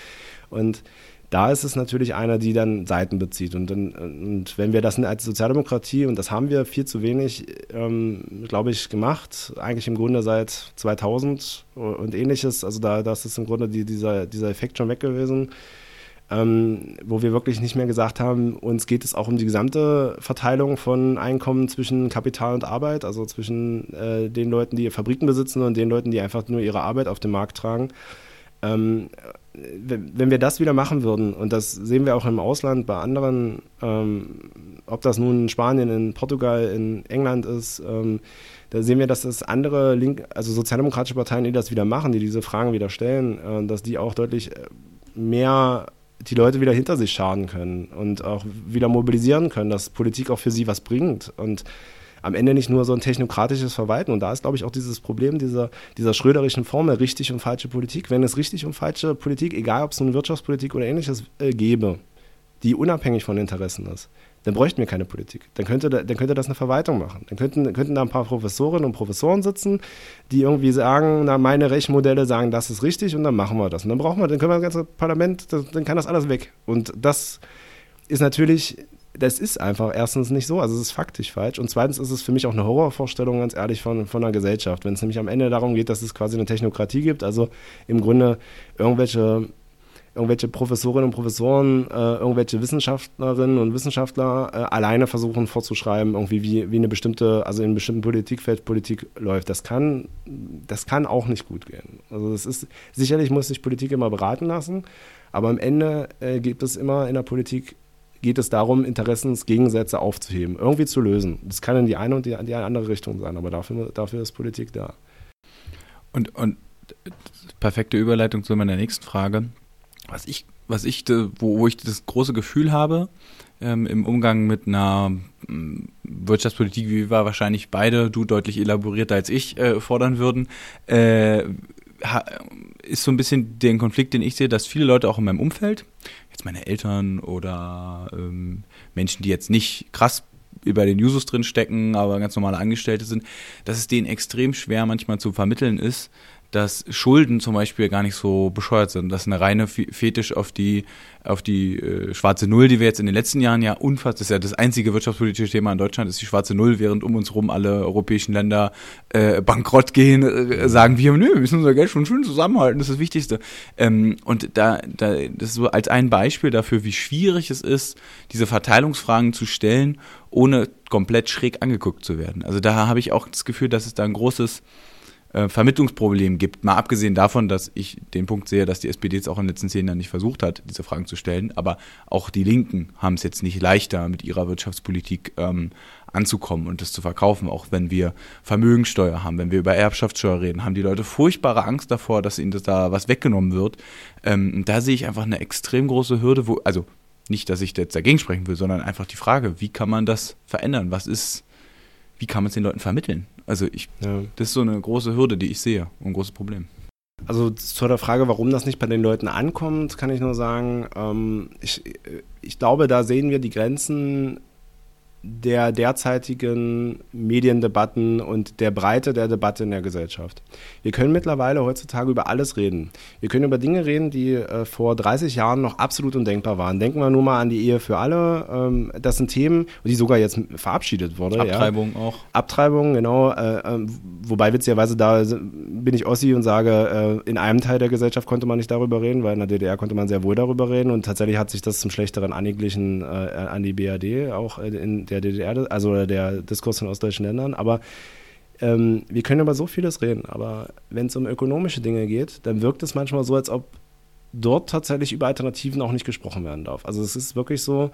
Und da ist es natürlich einer, die dann Seiten bezieht. Und, und wenn wir das als Sozialdemokratie, und das haben wir viel zu wenig, ähm, glaube ich, gemacht, eigentlich im Grunde seit 2000 und ähnliches, also da das ist im Grunde die, dieser, dieser Effekt schon weg gewesen, ähm, wo wir wirklich nicht mehr gesagt haben, uns geht es auch um die gesamte Verteilung von Einkommen zwischen Kapital und Arbeit, also zwischen äh, den Leuten, die Fabriken besitzen und den Leuten, die einfach nur ihre Arbeit auf den Markt tragen. Ähm, wenn wir das wieder machen würden, und das sehen wir auch im Ausland bei anderen, ähm, ob das nun in Spanien, in Portugal, in England ist, ähm, da sehen wir, dass das andere Link, also sozialdemokratische Parteien, die das wieder machen, die diese Fragen wieder stellen, äh, dass die auch deutlich äh, mehr die Leute wieder hinter sich schaden können und auch wieder mobilisieren können, dass Politik auch für sie was bringt. Und am Ende nicht nur so ein technokratisches Verwalten. Und da ist, glaube ich, auch dieses Problem dieser, dieser schröderischen Formel richtig und falsche Politik. Wenn es richtig und falsche Politik, egal ob es nun Wirtschaftspolitik oder ähnliches äh, gäbe, die unabhängig von Interessen ist, dann bräuchten wir keine Politik. Dann könnte, dann könnte das eine Verwaltung machen. Dann könnten, könnten da ein paar Professorinnen und Professoren sitzen, die irgendwie sagen, na, meine Rechenmodelle sagen, das ist richtig und dann machen wir das. Und dann brauchen wir, dann können wir das ganze Parlament, dann kann das alles weg. Und das ist natürlich, das ist einfach erstens nicht so, also es ist faktisch falsch. Und zweitens ist es für mich auch eine Horrorvorstellung, ganz ehrlich, von, von einer Gesellschaft. Wenn es nämlich am Ende darum geht, dass es quasi eine Technokratie gibt, also im Grunde irgendwelche irgendwelche Professorinnen und Professoren, äh, irgendwelche Wissenschaftlerinnen und Wissenschaftler äh, alleine versuchen vorzuschreiben, irgendwie wie, wie eine bestimmte, also in einem bestimmten Politikfeld Politik läuft. Das kann, das kann auch nicht gut gehen. Also es ist, sicherlich muss sich Politik immer beraten lassen, aber am Ende äh, gibt es immer in der Politik geht es darum, Interessensgegensätze aufzuheben, irgendwie zu lösen. Das kann in die eine und die, andere Richtung sein, aber dafür, dafür ist Politik da. Und, und perfekte Überleitung zu meiner nächsten Frage was ich, was ich, wo, wo ich das große Gefühl habe, ähm, im Umgang mit einer ähm, Wirtschaftspolitik, wie wir wahrscheinlich beide, du deutlich elaborierter als ich, äh, fordern würden, äh, ist so ein bisschen den Konflikt, den ich sehe, dass viele Leute auch in meinem Umfeld, jetzt meine Eltern oder ähm, Menschen, die jetzt nicht krass über den Jusos drin stecken, aber ganz normale Angestellte sind, dass es denen extrem schwer manchmal zu vermitteln ist, dass Schulden zum Beispiel gar nicht so bescheuert sind. Das ist eine reine Fetisch auf die, auf die äh, schwarze Null, die wir jetzt in den letzten Jahren ja unfassbar, das ist ja das einzige wirtschaftspolitische Thema in Deutschland, ist die schwarze Null, während um uns herum alle europäischen Länder äh, bankrott gehen, äh, sagen wir, nö, wir müssen unser Geld schon schön zusammenhalten, das ist das Wichtigste. Ähm, und da, da, das ist so als ein Beispiel dafür, wie schwierig es ist, diese Verteilungsfragen zu stellen, ohne komplett schräg angeguckt zu werden. Also da habe ich auch das Gefühl, dass es da ein großes äh, Vermittlungsproblem gibt. Mal abgesehen davon, dass ich den Punkt sehe, dass die SPD jetzt auch in den letzten zehn Jahren nicht versucht hat, diese Fragen zu stellen. Aber auch die Linken haben es jetzt nicht leichter, mit ihrer Wirtschaftspolitik ähm, anzukommen und das zu verkaufen. Auch wenn wir Vermögensteuer haben, wenn wir über Erbschaftssteuer reden, haben die Leute furchtbare Angst davor, dass ihnen das da was weggenommen wird. Ähm, da sehe ich einfach eine extrem große Hürde, wo, also nicht, dass ich jetzt dagegen sprechen will, sondern einfach die Frage, wie kann man das verändern? Was ist, wie kann man es den Leuten vermitteln? Also ich, ja. das ist so eine große Hürde, die ich sehe, ein großes Problem. Also zu der Frage, warum das nicht bei den Leuten ankommt, kann ich nur sagen, ähm, ich, ich glaube, da sehen wir die Grenzen der derzeitigen Mediendebatten und der Breite der Debatte in der Gesellschaft. Wir können mittlerweile heutzutage über alles reden. Wir können über Dinge reden, die äh, vor 30 Jahren noch absolut undenkbar waren. Denken wir nur mal an die Ehe für alle. Ähm, das sind Themen, die sogar jetzt verabschiedet wurde. Abtreibung ja. auch. Abtreibung, genau. Äh, äh, wobei witzigerweise da bin ich Ossi und sage, äh, in einem Teil der Gesellschaft konnte man nicht darüber reden, weil in der DDR konnte man sehr wohl darüber reden und tatsächlich hat sich das zum Schlechteren angeglichen äh, an die BRD, auch in der DDR, also der Diskurs in ostdeutschen Ländern, aber ähm, wir können über so vieles reden, aber wenn es um ökonomische Dinge geht, dann wirkt es manchmal so, als ob dort tatsächlich über Alternativen auch nicht gesprochen werden darf. Also es ist wirklich so,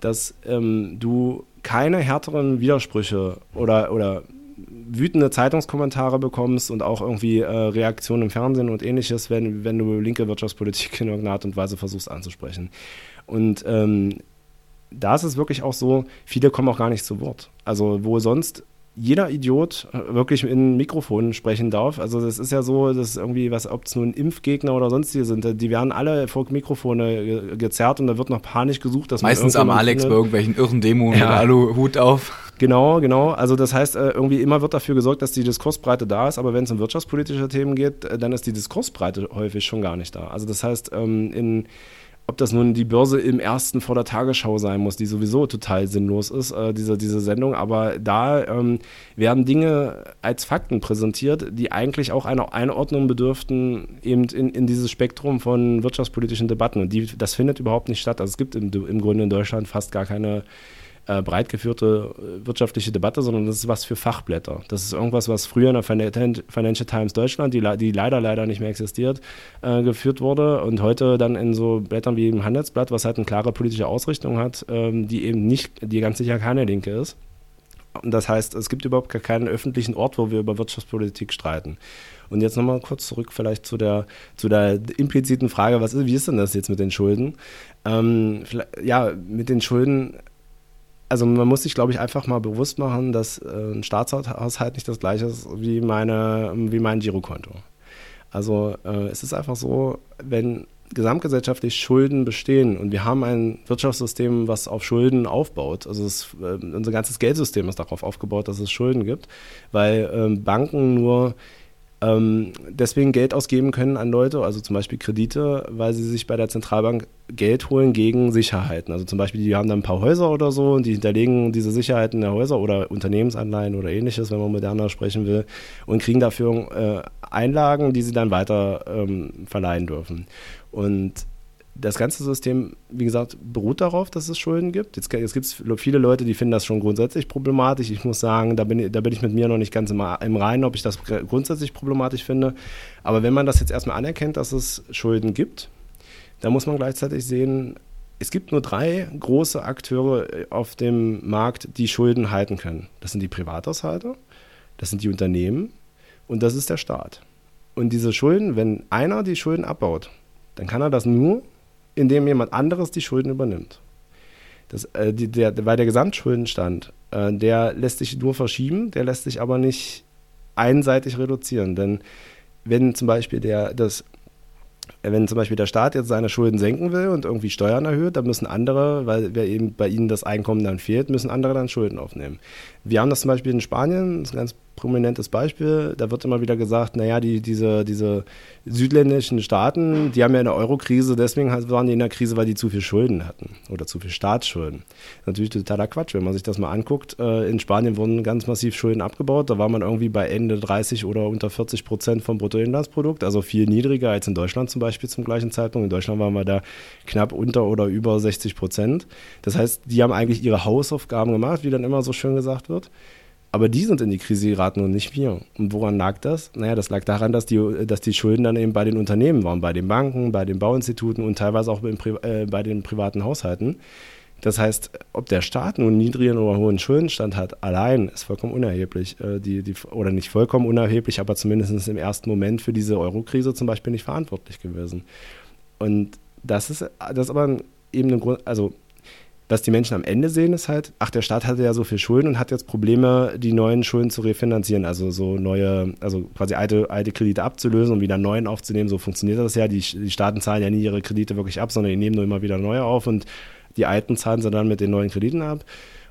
dass ähm, du keine härteren Widersprüche oder, oder wütende Zeitungskommentare bekommst und auch irgendwie äh, Reaktionen im Fernsehen und ähnliches, wenn, wenn du linke Wirtschaftspolitik in irgendeiner Art und Weise versuchst anzusprechen. Und ähm, da ist es wirklich auch so, viele kommen auch gar nicht zu Wort. Also wo sonst jeder Idiot wirklich in Mikrofonen sprechen darf. Also das ist ja so, dass irgendwie, was, ob es nun Impfgegner oder sonstige sind, die werden alle vor Mikrofone gezerrt und da wird noch panisch gesucht, dass Meistens am Alex findet. bei irgendwelchen irren Demos ja. mit Aluhut auf. Genau, genau. Also das heißt, äh, irgendwie immer wird dafür gesorgt, dass die Diskursbreite da ist, aber wenn es um wirtschaftspolitische Themen geht, äh, dann ist die Diskursbreite häufig schon gar nicht da. Also das heißt, ähm, in ob das nun die Börse im ersten vor der Tagesschau sein muss, die sowieso total sinnlos ist, äh, diese, diese Sendung. Aber da ähm, werden Dinge als Fakten präsentiert, die eigentlich auch einer Einordnung bedürften, eben in, in dieses Spektrum von wirtschaftspolitischen Debatten. Und die, das findet überhaupt nicht statt. Also es gibt im, im Grunde in Deutschland fast gar keine äh, breit geführte äh, wirtschaftliche Debatte, sondern das ist was für Fachblätter. Das ist irgendwas, was früher in der Financial Times Deutschland, die, die leider, leider nicht mehr existiert, äh, geführt wurde und heute dann in so Blättern wie im Handelsblatt, was halt eine klare politische Ausrichtung hat, ähm, die eben nicht, die ganz sicher keine linke ist. Und das heißt, es gibt überhaupt gar keinen öffentlichen Ort, wo wir über Wirtschaftspolitik streiten. Und jetzt nochmal kurz zurück vielleicht zu der, zu der impliziten Frage, was ist, wie ist denn das jetzt mit den Schulden? Ähm, ja, mit den Schulden also man muss sich, glaube ich, einfach mal bewusst machen, dass äh, ein Staatshaushalt nicht das gleiche ist wie, meine, wie mein Girokonto. Also äh, es ist einfach so, wenn gesamtgesellschaftlich Schulden bestehen und wir haben ein Wirtschaftssystem, was auf Schulden aufbaut. Also es, äh, unser ganzes Geldsystem ist darauf aufgebaut, dass es Schulden gibt, weil ähm, Banken nur ähm, deswegen Geld ausgeben können an Leute, also zum Beispiel Kredite, weil sie sich bei der Zentralbank Geld holen gegen Sicherheiten. Also zum Beispiel, die haben dann ein paar Häuser oder so und die hinterlegen diese Sicherheiten der Häuser oder Unternehmensanleihen oder ähnliches, wenn man moderner sprechen will, und kriegen dafür äh, Einlagen, die sie dann weiter ähm, verleihen dürfen. Und das ganze System, wie gesagt, beruht darauf, dass es Schulden gibt. Jetzt, jetzt gibt es viele Leute, die finden das schon grundsätzlich problematisch. Ich muss sagen, da bin, da bin ich mit mir noch nicht ganz im, im Reinen, ob ich das grundsätzlich problematisch finde. Aber wenn man das jetzt erstmal anerkennt, dass es Schulden gibt, dann muss man gleichzeitig sehen, es gibt nur drei große Akteure äh, auf dem Markt, die Schulden halten können. Das sind die Privathaushalte, das sind die Unternehmen und das ist der Staat. Und diese Schulden, wenn einer die Schulden abbaut, dann kann er das nur, indem jemand anderes die Schulden übernimmt. Das, äh, die, der, weil der Gesamtschuldenstand, äh, der lässt sich nur verschieben, der lässt sich aber nicht einseitig reduzieren. Denn wenn zum Beispiel der, das, wenn zum Beispiel der Staat jetzt seine Schulden senken will und irgendwie Steuern erhöht, dann müssen andere, weil eben bei ihnen das Einkommen dann fehlt, müssen andere dann Schulden aufnehmen. Wir haben das zum Beispiel in Spanien, das ist ein ganz prominentes Beispiel. Da wird immer wieder gesagt, naja, die, diese, diese südländischen Staaten, die haben ja eine Euro-Krise, deswegen waren die in der Krise, weil die zu viel Schulden hatten oder zu viel Staatsschulden. Natürlich totaler Quatsch, wenn man sich das mal anguckt. Äh, in Spanien wurden ganz massiv Schulden abgebaut. Da war man irgendwie bei Ende 30 oder unter 40 Prozent vom Bruttoinlandsprodukt, also viel niedriger als in Deutschland zum Beispiel zum gleichen Zeitpunkt. In Deutschland waren wir da knapp unter oder über 60 Prozent. Das heißt, die haben eigentlich ihre Hausaufgaben gemacht, wie dann immer so schön gesagt wird. Aber die sind in die Krise geraten und nicht wir. Und woran lag das? Naja, das lag daran, dass die, dass die Schulden dann eben bei den Unternehmen waren, bei den Banken, bei den Bauinstituten und teilweise auch äh, bei den privaten Haushalten. Das heißt, ob der Staat nun niedrigen oder hohen Schuldenstand hat, allein ist vollkommen unerheblich. Äh, die, die, oder nicht vollkommen unerheblich, aber zumindest im ersten Moment für diese Euro-Krise zum Beispiel nicht verantwortlich gewesen. Und das ist, das ist aber eben ein Grund, also was die Menschen am Ende sehen, ist halt, ach, der Staat hatte ja so viel Schulden und hat jetzt Probleme, die neuen Schulden zu refinanzieren, also so neue, also quasi alte, alte Kredite abzulösen und wieder neuen aufzunehmen. So funktioniert das ja. Die, die Staaten zahlen ja nie ihre Kredite wirklich ab, sondern die nehmen nur immer wieder neue auf und die alten zahlen sie dann mit den neuen Krediten ab.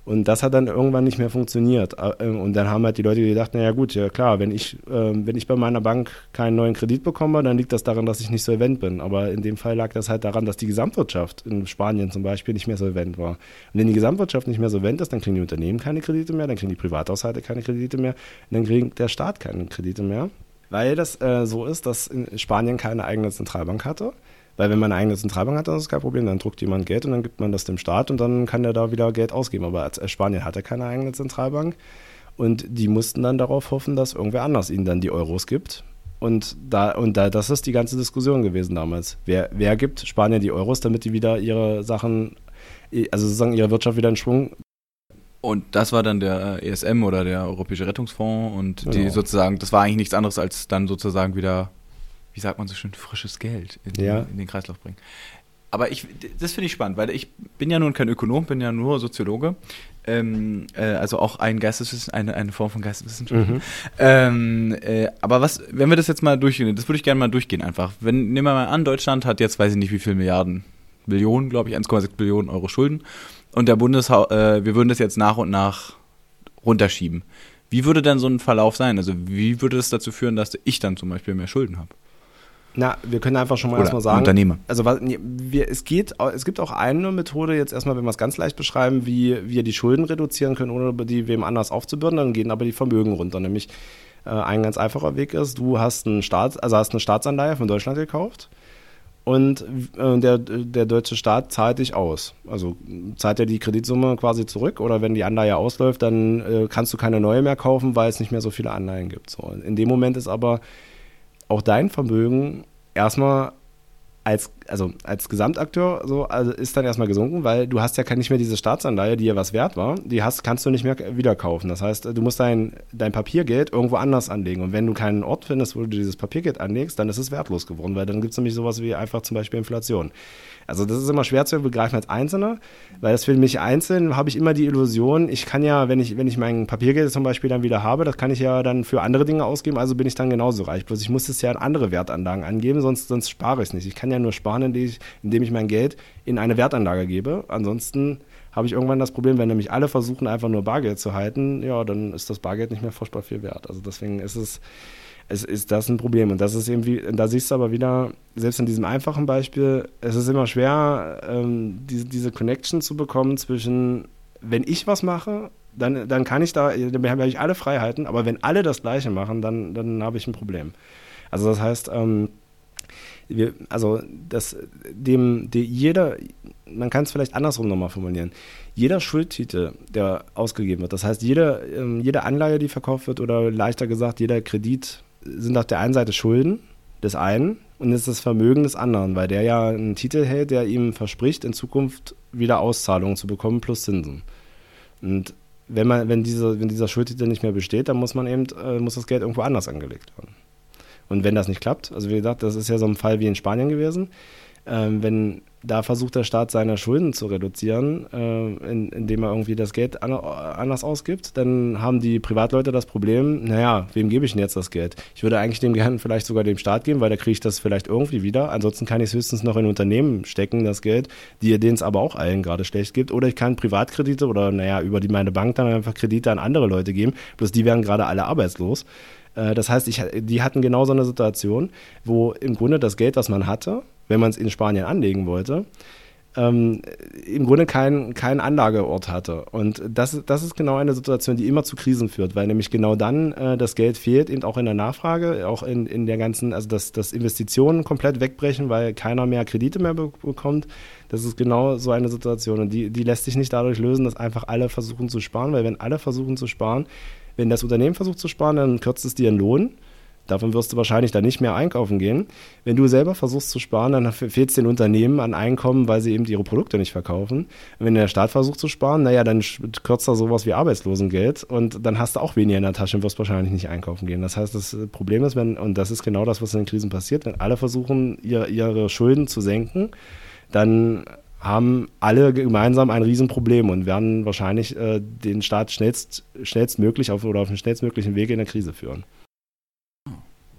Und das hat dann irgendwann nicht mehr funktioniert. Äh, und dann haben halt die Leute gedacht, naja gut, ja klar, wenn ich, äh, wenn ich bei meiner Bank keinen neuen Kredit bekomme, dann liegt das daran, dass ich nicht solvent bin. Aber in dem Fall lag das halt daran, dass die Gesamtwirtschaft in Spanien zum Beispiel nicht mehr solvent war. Und wenn die Gesamtwirtschaft nicht mehr solvent ist, dann kriegen die Unternehmen keine Kredite mehr, dann kriegen die Privathaushalte keine Kredite mehr, dann kriegt der Staat keine Kredite mehr. Weil das äh, so ist, dass Spanien keine eigene Zentralbank hatte. Weil wenn man eine eigene Zentralbank hat, dann ist es kein Problem. Dann druckt jemand Geld und dann gibt man das dem Staat und dann kann der da wieder Geld ausgeben. Aber Spanien hatte keine eigene Zentralbank und die mussten dann darauf hoffen, dass irgendwer anders ihnen dann die Euros gibt. Und da, und da, das ist die ganze Diskussion gewesen damals. Wer, wer gibt Spanien die Euros, damit die wieder ihre Sachen, also sozusagen ihre Wirtschaft wieder in Schwung und das war dann der ESM oder der Europäische Rettungsfonds und die genau. sozusagen, das war eigentlich nichts anderes als dann sozusagen wieder wie sagt man so schön, frisches Geld in, ja. in den Kreislauf bringen. Aber ich, das finde ich spannend, weil ich bin ja nun kein Ökonom, bin ja nur Soziologe. Ähm, äh, also auch ein Geisteswissenschaft, eine, eine Form von Geisteswissenschaft. Mhm. Ähm, äh, aber was, wenn wir das jetzt mal durchgehen, das würde ich gerne mal durchgehen einfach. Wenn, nehmen wir mal an, Deutschland hat jetzt, weiß ich nicht, wie viele Milliarden, Billionen, glaube ich, 1,6 Billionen Euro Schulden. Und der Bundeshaushalt, äh, wir würden das jetzt nach und nach runterschieben. Wie würde denn so ein Verlauf sein? Also wie würde das dazu führen, dass ich dann zum Beispiel mehr Schulden habe? Na, wir können einfach schon mal erstmal sagen. Unternehmer. Also was, wir, es geht, es gibt auch eine Methode, jetzt erstmal, wenn wir es ganz leicht beschreiben, wie wir die Schulden reduzieren können, ohne die wem anders aufzubürden, dann gehen aber die Vermögen runter. Nämlich äh, ein ganz einfacher Weg ist, du hast einen Staat, also hast eine Staatsanleihe von Deutschland gekauft und äh, der, der deutsche Staat zahlt dich aus. Also zahlt er die Kreditsumme quasi zurück oder wenn die Anleihe ausläuft, dann äh, kannst du keine neue mehr kaufen, weil es nicht mehr so viele Anleihen gibt. So, in dem Moment ist aber auch dein Vermögen erstmal als, also als Gesamtakteur so, also ist dann erstmal gesunken, weil du hast ja nicht mehr diese Staatsanleihe, die ja was wert war, die hast, kannst du nicht mehr wieder kaufen. Das heißt, du musst dein, dein Papiergeld irgendwo anders anlegen. Und wenn du keinen Ort findest, wo du dieses Papiergeld anlegst, dann ist es wertlos geworden, weil dann gibt es nämlich sowas wie einfach zum Beispiel Inflation. Also das ist immer schwer zu begreifen als Einzelner, weil das für mich einzeln habe ich immer die Illusion, ich kann ja, wenn ich, wenn ich mein Papiergeld zum Beispiel dann wieder habe, das kann ich ja dann für andere Dinge ausgeben, also bin ich dann genauso reich. Bloß ich muss es ja in andere Wertanlagen angeben, sonst, sonst spare ich es nicht. Ich kann ja nur sparen, indem ich, indem ich mein Geld in eine Wertanlage gebe. Ansonsten habe ich irgendwann das Problem, wenn nämlich alle versuchen, einfach nur Bargeld zu halten, ja, dann ist das Bargeld nicht mehr furchtbar viel wert. Also deswegen ist es, es ist das ein Problem. Und das ist irgendwie, da siehst du aber wieder, selbst in diesem einfachen Beispiel, es ist immer schwer, ähm, diese, diese Connection zu bekommen zwischen, wenn ich was mache, dann, dann kann ich da, dann habe ich alle Freiheiten, aber wenn alle das Gleiche machen, dann, dann habe ich ein Problem. Also das heißt, ähm, wir, also das, dem, die, jeder, man kann es vielleicht andersrum nochmal formulieren. Jeder Schuldtitel, der ausgegeben wird, das heißt, jede, ähm, jede Anleihe, die verkauft wird, oder leichter gesagt, jeder Kredit, sind auf der einen Seite Schulden des einen und ist das Vermögen des anderen, weil der ja einen Titel hält, der ihm verspricht, in Zukunft wieder Auszahlungen zu bekommen plus Zinsen. Und wenn man, wenn dieser, wenn dieser Schuldtitel nicht mehr besteht, dann muss man eben, äh, muss das Geld irgendwo anders angelegt werden. Und wenn das nicht klappt, also wie gesagt, das ist ja so ein Fall wie in Spanien gewesen, wenn da versucht der Staat seine Schulden zu reduzieren, äh, in, indem er irgendwie das Geld an, anders ausgibt, dann haben die Privatleute das Problem, naja, wem gebe ich denn jetzt das Geld? Ich würde eigentlich dem gerne vielleicht sogar dem Staat geben, weil da kriege ich das vielleicht irgendwie wieder. Ansonsten kann ich es höchstens noch in Unternehmen stecken, das Geld, denen es aber auch allen gerade schlecht gibt. Oder ich kann Privatkredite oder naja, über die meine Bank dann einfach Kredite an andere Leute geben, bloß die werden gerade alle arbeitslos. Äh, das heißt, ich, die hatten genau so eine Situation, wo im Grunde das Geld, was man hatte, wenn man es in Spanien anlegen wollte, ähm, im Grunde keinen kein Anlageort hatte. Und das, das ist genau eine Situation, die immer zu Krisen führt, weil nämlich genau dann äh, das Geld fehlt, eben auch in der Nachfrage, auch in, in der ganzen, also dass, dass Investitionen komplett wegbrechen, weil keiner mehr Kredite mehr be bekommt. Das ist genau so eine Situation. Und die, die lässt sich nicht dadurch lösen, dass einfach alle versuchen zu sparen, weil wenn alle versuchen zu sparen, wenn das Unternehmen versucht zu sparen, dann kürzt es dir den Lohn. Davon wirst du wahrscheinlich dann nicht mehr einkaufen gehen. Wenn du selber versuchst zu sparen, dann fehlt es den Unternehmen an Einkommen, weil sie eben ihre Produkte nicht verkaufen. wenn der Staat versucht zu sparen, naja, dann kürzt er sowas wie Arbeitslosengeld und dann hast du auch weniger in der Tasche und wirst wahrscheinlich nicht einkaufen gehen. Das heißt, das Problem ist, wenn, und das ist genau das, was in den Krisen passiert, wenn alle versuchen, ihr, ihre Schulden zu senken, dann haben alle gemeinsam ein Riesenproblem und werden wahrscheinlich äh, den Staat schnellst, schnellstmöglich auf, oder auf den schnellstmöglichen Weg in der Krise führen.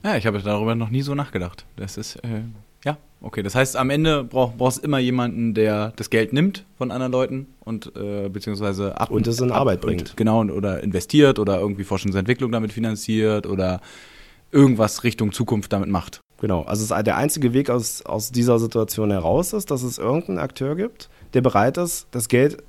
Ja, ich habe darüber noch nie so nachgedacht. Das ist, äh, ja, okay. Das heißt, am Ende brauch, brauchst du immer jemanden, der das Geld nimmt von anderen Leuten und äh, beziehungsweise ab und es in ab, Arbeit bringt. Und, genau, oder investiert oder irgendwie Forschungsentwicklung damit finanziert oder irgendwas Richtung Zukunft damit macht. Genau, also der einzige Weg aus, aus dieser Situation heraus ist, dass es irgendeinen Akteur gibt, der bereit ist, das Geld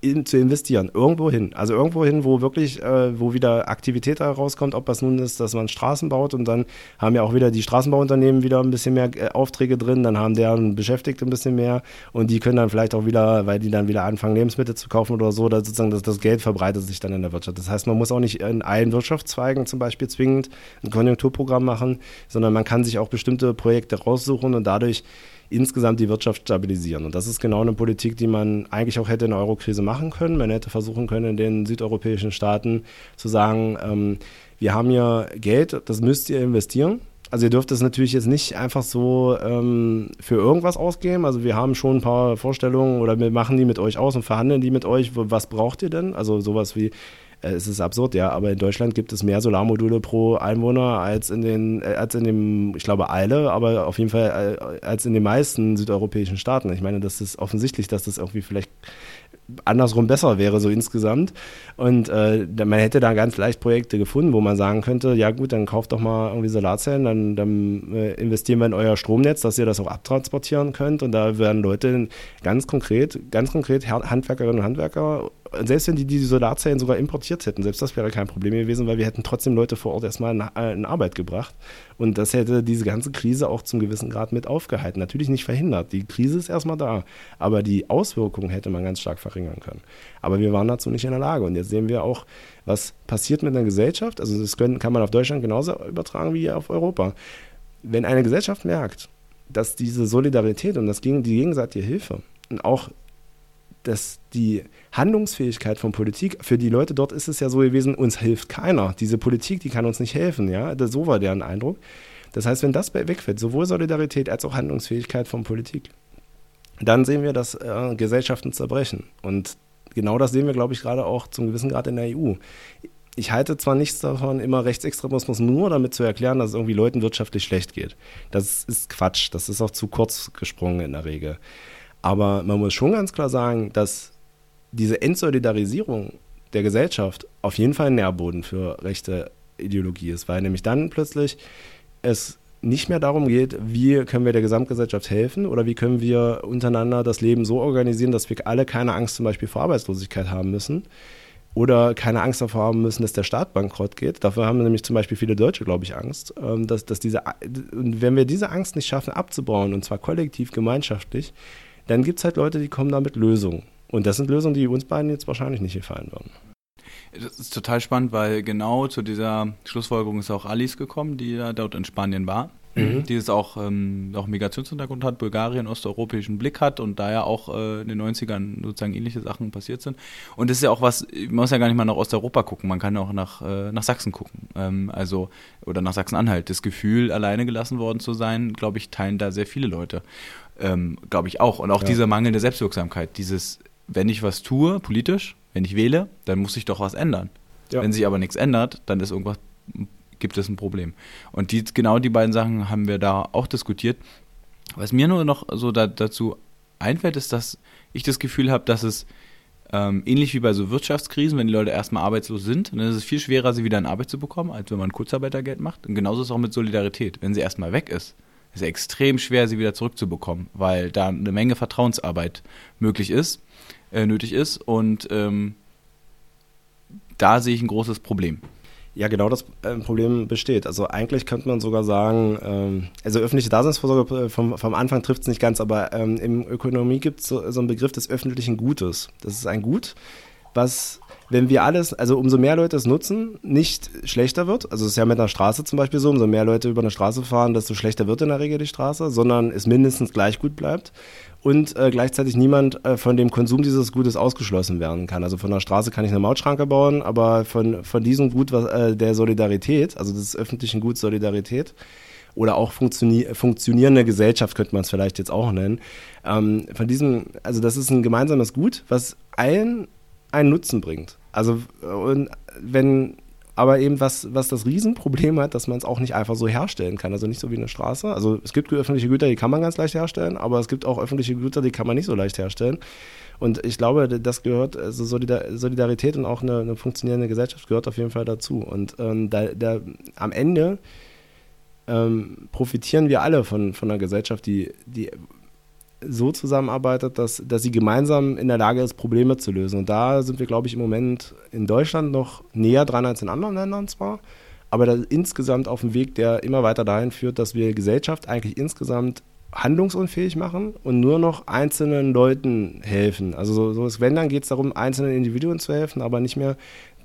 in, zu investieren, irgendwo hin. Also irgendwo hin, wo wirklich, äh, wo wieder Aktivität herauskommt, ob das nun ist, dass man Straßen baut und dann haben ja auch wieder die Straßenbauunternehmen wieder ein bisschen mehr äh, Aufträge drin, dann haben deren Beschäftigte ein bisschen mehr und die können dann vielleicht auch wieder, weil die dann wieder anfangen, Lebensmittel zu kaufen oder so, dass sozusagen das, das Geld verbreitet sich dann in der Wirtschaft. Das heißt, man muss auch nicht in allen Wirtschaftszweigen zum Beispiel zwingend ein Konjunkturprogramm machen, sondern man kann sich auch bestimmte Projekte raussuchen und dadurch insgesamt die Wirtschaft stabilisieren. Und das ist genau eine Politik, die man eigentlich auch hätte in der Eurokrise machen können. Man hätte versuchen können, in den südeuropäischen Staaten zu sagen, ähm, wir haben hier Geld, das müsst ihr investieren. Also ihr dürft es natürlich jetzt nicht einfach so ähm, für irgendwas ausgeben. Also wir haben schon ein paar Vorstellungen oder wir machen die mit euch aus und verhandeln die mit euch. Was braucht ihr denn? Also sowas wie äh, es ist absurd, ja, aber in Deutschland gibt es mehr Solarmodule pro Einwohner als in den, äh, als in dem, ich glaube, Eile, aber auf jeden Fall äh, als in den meisten südeuropäischen Staaten. Ich meine, das ist offensichtlich, dass das irgendwie vielleicht andersrum besser wäre, so insgesamt. Und äh, man hätte da ganz leicht Projekte gefunden, wo man sagen könnte, ja gut, dann kauft doch mal irgendwie Solarzellen, dann, dann äh, investieren wir in euer Stromnetz, dass ihr das auch abtransportieren könnt. Und da werden Leute ganz konkret, ganz konkret Handwerkerinnen und Handwerker selbst wenn die die Solarzellen sogar importiert hätten, selbst das wäre kein Problem gewesen, weil wir hätten trotzdem Leute vor Ort erstmal in, äh, in Arbeit gebracht. Und das hätte diese ganze Krise auch zum gewissen Grad mit aufgehalten. Natürlich nicht verhindert. Die Krise ist erstmal da. Aber die Auswirkungen hätte man ganz stark verringern können. Aber wir waren dazu nicht in der Lage. Und jetzt sehen wir auch, was passiert mit einer Gesellschaft. Also das können, kann man auf Deutschland genauso übertragen wie auf Europa. Wenn eine Gesellschaft merkt, dass diese Solidarität und das, die gegenseitige Hilfe und auch dass die Handlungsfähigkeit von Politik, für die Leute dort ist es ja so gewesen, uns hilft keiner. Diese Politik, die kann uns nicht helfen, ja. Das, so war deren Eindruck. Das heißt, wenn das wegfällt, sowohl Solidarität als auch Handlungsfähigkeit von Politik, dann sehen wir, dass äh, Gesellschaften zerbrechen. Und genau das sehen wir, glaube ich, gerade auch zum gewissen Grad in der EU. ich halte zwar nichts davon, immer Rechtsextremismus nur damit zu erklären, dass es irgendwie Leuten wirtschaftlich schlecht geht. Das ist Quatsch. Das ist auch zu kurz gesprungen in der Regel. Aber man muss schon ganz klar sagen, dass diese Entsolidarisierung der Gesellschaft auf jeden Fall ein Nährboden für rechte Ideologie ist, weil nämlich dann plötzlich es nicht mehr darum geht, wie können wir der Gesamtgesellschaft helfen oder wie können wir untereinander das Leben so organisieren, dass wir alle keine Angst zum Beispiel vor Arbeitslosigkeit haben müssen oder keine Angst davor haben müssen, dass der Staat bankrott geht. Dafür haben nämlich zum Beispiel viele Deutsche, glaube ich, Angst, ähm, dass, dass diese, wenn wir diese Angst nicht schaffen abzubauen und zwar kollektiv, gemeinschaftlich, dann gibt es halt Leute, die kommen da mit Lösungen. Und das sind Lösungen, die uns beiden jetzt wahrscheinlich nicht gefallen würden. Das ist total spannend, weil genau zu dieser Schlussfolgerung ist auch Alice gekommen, die ja dort in Spanien war. Mhm. Die es auch, ähm, auch Migrationshintergrund hat, Bulgarien, osteuropäischen Blick hat und da ja auch äh, in den 90ern sozusagen ähnliche Sachen passiert sind. Und das ist ja auch was, man muss ja gar nicht mal nach Osteuropa gucken, man kann ja auch nach, äh, nach Sachsen gucken. Ähm, also, oder nach Sachsen-Anhalt. Das Gefühl, alleine gelassen worden zu sein, glaube ich, teilen da sehr viele Leute. Ähm, glaube ich auch. Und auch ja. diese mangelnde Selbstwirksamkeit, dieses, wenn ich was tue, politisch, wenn ich wähle, dann muss ich doch was ändern. Ja. Wenn sich aber nichts ändert, dann ist irgendwas, gibt es ein Problem. Und die, genau die beiden Sachen haben wir da auch diskutiert. Was mir nur noch so da, dazu einfällt, ist, dass ich das Gefühl habe, dass es ähm, ähnlich wie bei so Wirtschaftskrisen, wenn die Leute erstmal arbeitslos sind, dann ist es viel schwerer, sie wieder in Arbeit zu bekommen, als wenn man Kurzarbeitergeld macht. Und genauso ist es auch mit Solidarität. Wenn sie erstmal weg ist, ist es extrem schwer, sie wieder zurückzubekommen, weil da eine Menge Vertrauensarbeit möglich ist äh, nötig ist. Und ähm, da sehe ich ein großes Problem. Ja, genau das äh, Problem besteht. Also eigentlich könnte man sogar sagen, ähm, also öffentliche Daseinsvorsorge äh, vom, vom Anfang trifft es nicht ganz, aber ähm, in Ökonomie gibt es so, so einen Begriff des öffentlichen Gutes. Das ist ein Gut, was wenn wir alles, also umso mehr Leute es nutzen, nicht schlechter wird. Also es ist ja mit einer Straße zum Beispiel so, umso mehr Leute über eine Straße fahren, desto schlechter wird in der Regel die Straße, sondern es mindestens gleich gut bleibt und äh, gleichzeitig niemand äh, von dem Konsum dieses Gutes ausgeschlossen werden kann. Also von der Straße kann ich eine Mautschranke bauen, aber von, von diesem Gut was, äh, der Solidarität, also des öffentlichen Guts Solidarität, oder auch funktioni funktionierende Gesellschaft könnte man es vielleicht jetzt auch nennen. Ähm, von diesem, also das ist ein gemeinsames Gut, was allen einen Nutzen bringt. Also und wenn aber eben was, was das Riesenproblem hat, dass man es auch nicht einfach so herstellen kann. Also nicht so wie eine Straße. Also es gibt öffentliche Güter, die kann man ganz leicht herstellen, aber es gibt auch öffentliche Güter, die kann man nicht so leicht herstellen. Und ich glaube, das gehört, also Solidarität und auch eine, eine funktionierende Gesellschaft gehört auf jeden Fall dazu. Und ähm, da, da, am Ende ähm, profitieren wir alle von, von einer Gesellschaft, die, die so zusammenarbeitet, dass, dass sie gemeinsam in der Lage ist, Probleme zu lösen. Und da sind wir, glaube ich, im Moment in Deutschland noch näher dran als in anderen Ländern zwar, aber insgesamt auf dem Weg, der immer weiter dahin führt, dass wir Gesellschaft eigentlich insgesamt handlungsunfähig machen und nur noch einzelnen Leuten helfen. Also so, so wenn, dann geht es darum, einzelnen Individuen zu helfen, aber nicht mehr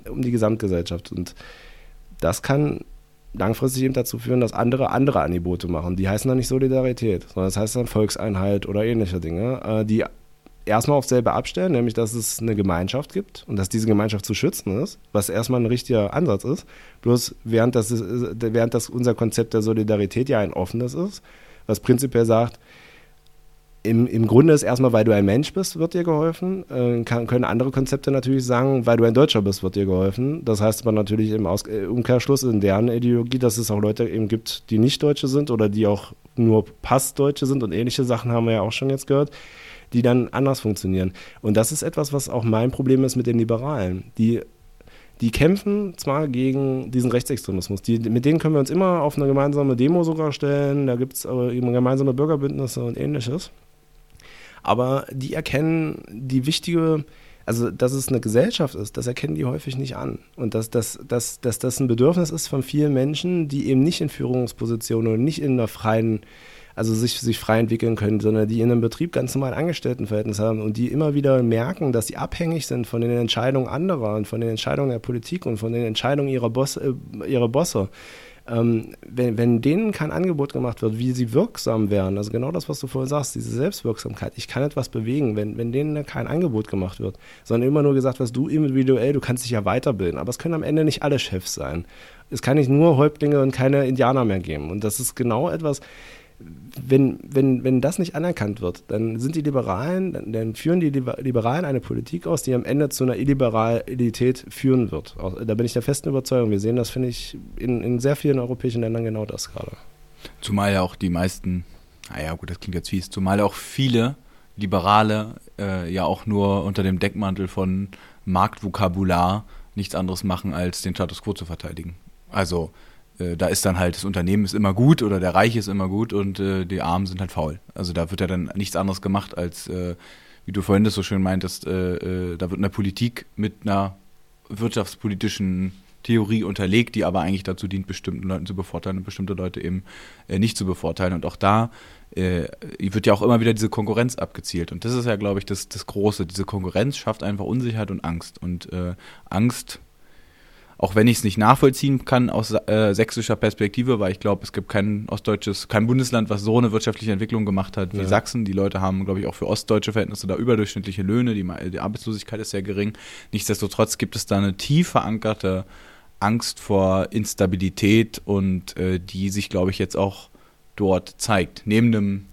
um die Gesamtgesellschaft. Und das kann langfristig eben dazu führen, dass andere andere Angebote machen. Die heißen dann nicht Solidarität, sondern das heißt dann Volkseinheit oder ähnliche Dinge, äh, die erstmal auf selber abstellen, nämlich dass es eine Gemeinschaft gibt und dass diese Gemeinschaft zu schützen ist, was erstmal ein richtiger Ansatz ist. Bloß während das, während das unser Konzept der Solidarität ja ein offenes ist, was prinzipiell sagt, im, im Grunde ist erstmal, weil du ein Mensch bist, wird dir geholfen. Äh, kann, können andere Konzepte natürlich sagen, weil du ein Deutscher bist, wird dir geholfen. Das heißt aber natürlich im Aus äh, Umkehrschluss in deren Ideologie, dass es auch Leute eben gibt, die nicht Deutsche sind oder die auch nur Passdeutsche sind und ähnliche Sachen haben wir ja auch schon jetzt gehört, die dann anders funktionieren. Und das ist etwas, was auch mein Problem ist mit den Liberalen. Die die kämpfen zwar gegen diesen Rechtsextremismus. Die, mit denen können wir uns immer auf eine gemeinsame Demo sogar stellen. Da gibt es gemeinsame Bürgerbündnisse und ähnliches aber die erkennen die wichtige, also dass es eine Gesellschaft ist, das erkennen die häufig nicht an. Und dass, dass, dass, dass das ein Bedürfnis ist von vielen Menschen, die eben nicht in Führungspositionen und nicht in einer freien, also sich, sich frei entwickeln können, sondern die in einem Betrieb ganz normal Angestelltenverhältnis haben und die immer wieder merken, dass sie abhängig sind von den Entscheidungen anderer und von den Entscheidungen der Politik und von den Entscheidungen ihrer, Boss, äh, ihrer Bosse ähm, wenn, wenn denen kein Angebot gemacht wird, wie sie wirksam wären, also genau das, was du vorhin sagst, diese Selbstwirksamkeit, ich kann etwas bewegen, wenn, wenn denen kein Angebot gemacht wird, sondern immer nur gesagt, was du individuell, du kannst dich ja weiterbilden, aber es können am Ende nicht alle Chefs sein. Es kann nicht nur Häuptlinge und keine Indianer mehr geben. Und das ist genau etwas, wenn, wenn, wenn das nicht anerkannt wird, dann sind die Liberalen, dann, dann führen die Liberalen eine Politik aus, die am Ende zu einer Illiberalität führen wird. Da bin ich der festen Überzeugung. Wir sehen das, finde ich, in, in sehr vielen europäischen Ländern genau das gerade. Zumal ja auch die meisten, naja gut, das klingt jetzt fies, zumal auch viele Liberale äh, ja auch nur unter dem Deckmantel von Marktvokabular nichts anderes machen, als den Status quo zu verteidigen. Also äh, da ist dann halt, das Unternehmen ist immer gut oder der Reich ist immer gut und äh, die Armen sind halt faul. Also da wird ja dann nichts anderes gemacht, als, äh, wie du vorhin das so schön meintest, äh, äh, da wird eine Politik mit einer wirtschaftspolitischen Theorie unterlegt, die aber eigentlich dazu dient, bestimmten Leuten zu bevorteilen und bestimmte Leute eben äh, nicht zu bevorteilen. Und auch da äh, wird ja auch immer wieder diese Konkurrenz abgezielt. Und das ist ja, glaube ich, das, das Große. Diese Konkurrenz schafft einfach Unsicherheit und Angst. Und äh, Angst auch wenn ich es nicht nachvollziehen kann aus äh, sächsischer Perspektive, weil ich glaube, es gibt kein ostdeutsches, kein Bundesland, was so eine wirtschaftliche Entwicklung gemacht hat wie ja. Sachsen. Die Leute haben, glaube ich, auch für ostdeutsche Verhältnisse da überdurchschnittliche Löhne, die, die Arbeitslosigkeit ist sehr gering. Nichtsdestotrotz gibt es da eine tief verankerte Angst vor Instabilität und äh, die sich, glaube ich, jetzt auch dort zeigt. Neben dem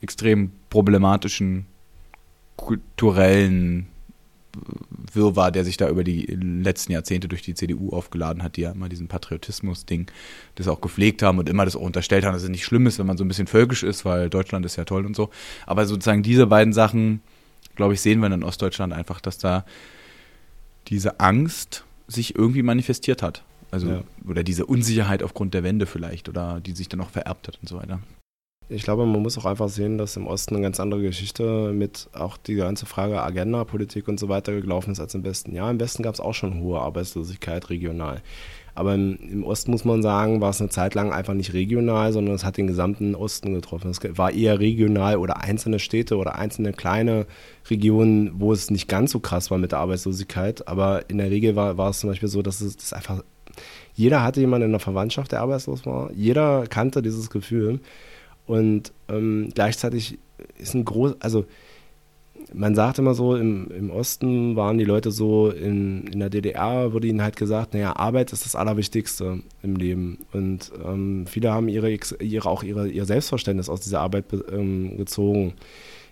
extrem problematischen kulturellen Wirrwarr, der sich da über die letzten Jahrzehnte durch die CDU aufgeladen hat, die ja immer diesen Patriotismus-Ding das auch gepflegt haben und immer das auch unterstellt haben, dass es nicht schlimm ist, wenn man so ein bisschen völkisch ist, weil Deutschland ist ja toll und so. Aber sozusagen diese beiden Sachen, glaube ich, sehen wir in Ostdeutschland einfach, dass da diese Angst sich irgendwie manifestiert hat. Also, ja. oder diese Unsicherheit aufgrund der Wende vielleicht, oder die sich dann auch vererbt hat und so weiter. Ich glaube, man muss auch einfach sehen, dass im Osten eine ganz andere Geschichte mit auch die ganze Frage Agenda, Politik und so weiter gelaufen ist als im Westen. Ja, im Westen gab es auch schon hohe Arbeitslosigkeit regional. Aber im, im, Osten muss man sagen, war es eine Zeit lang einfach nicht regional, sondern es hat den gesamten Osten getroffen. Es war eher regional oder einzelne Städte oder einzelne kleine Regionen, wo es nicht ganz so krass war mit der Arbeitslosigkeit. Aber in der Regel war, war es zum Beispiel so, dass es das einfach, jeder hatte jemanden in der Verwandtschaft, der arbeitslos war. Jeder kannte dieses Gefühl. Und ähm, gleichzeitig ist ein groß, also man sagt immer so, im, im Osten waren die Leute so, in, in der DDR wurde ihnen halt gesagt, naja, Arbeit ist das Allerwichtigste im Leben. Und ähm, viele haben ihre, ihre, auch ihre, ihr Selbstverständnis aus dieser Arbeit ähm, gezogen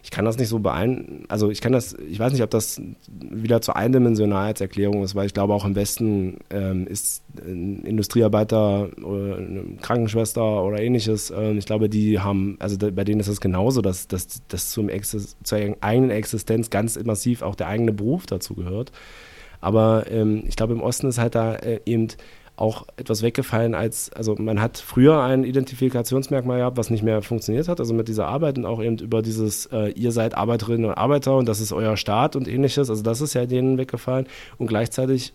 ich kann das nicht so beeinflussen, also ich kann das, ich weiß nicht, ob das wieder zur Eindimensionalheitserklärung ist, weil ich glaube auch im Westen ähm, ist ein Industriearbeiter oder eine Krankenschwester oder ähnliches, äh, ich glaube, die haben, also da, bei denen ist es genauso, dass, dass, dass zum Exis, zur eigenen Existenz ganz massiv auch der eigene Beruf dazu gehört. Aber ähm, ich glaube, im Osten ist halt da äh, eben auch etwas weggefallen als, also man hat früher ein Identifikationsmerkmal gehabt, was nicht mehr funktioniert hat, also mit dieser Arbeit und auch eben über dieses, äh, ihr seid Arbeiterinnen und Arbeiter und das ist euer Staat und ähnliches, also das ist ja denen weggefallen. Und gleichzeitig,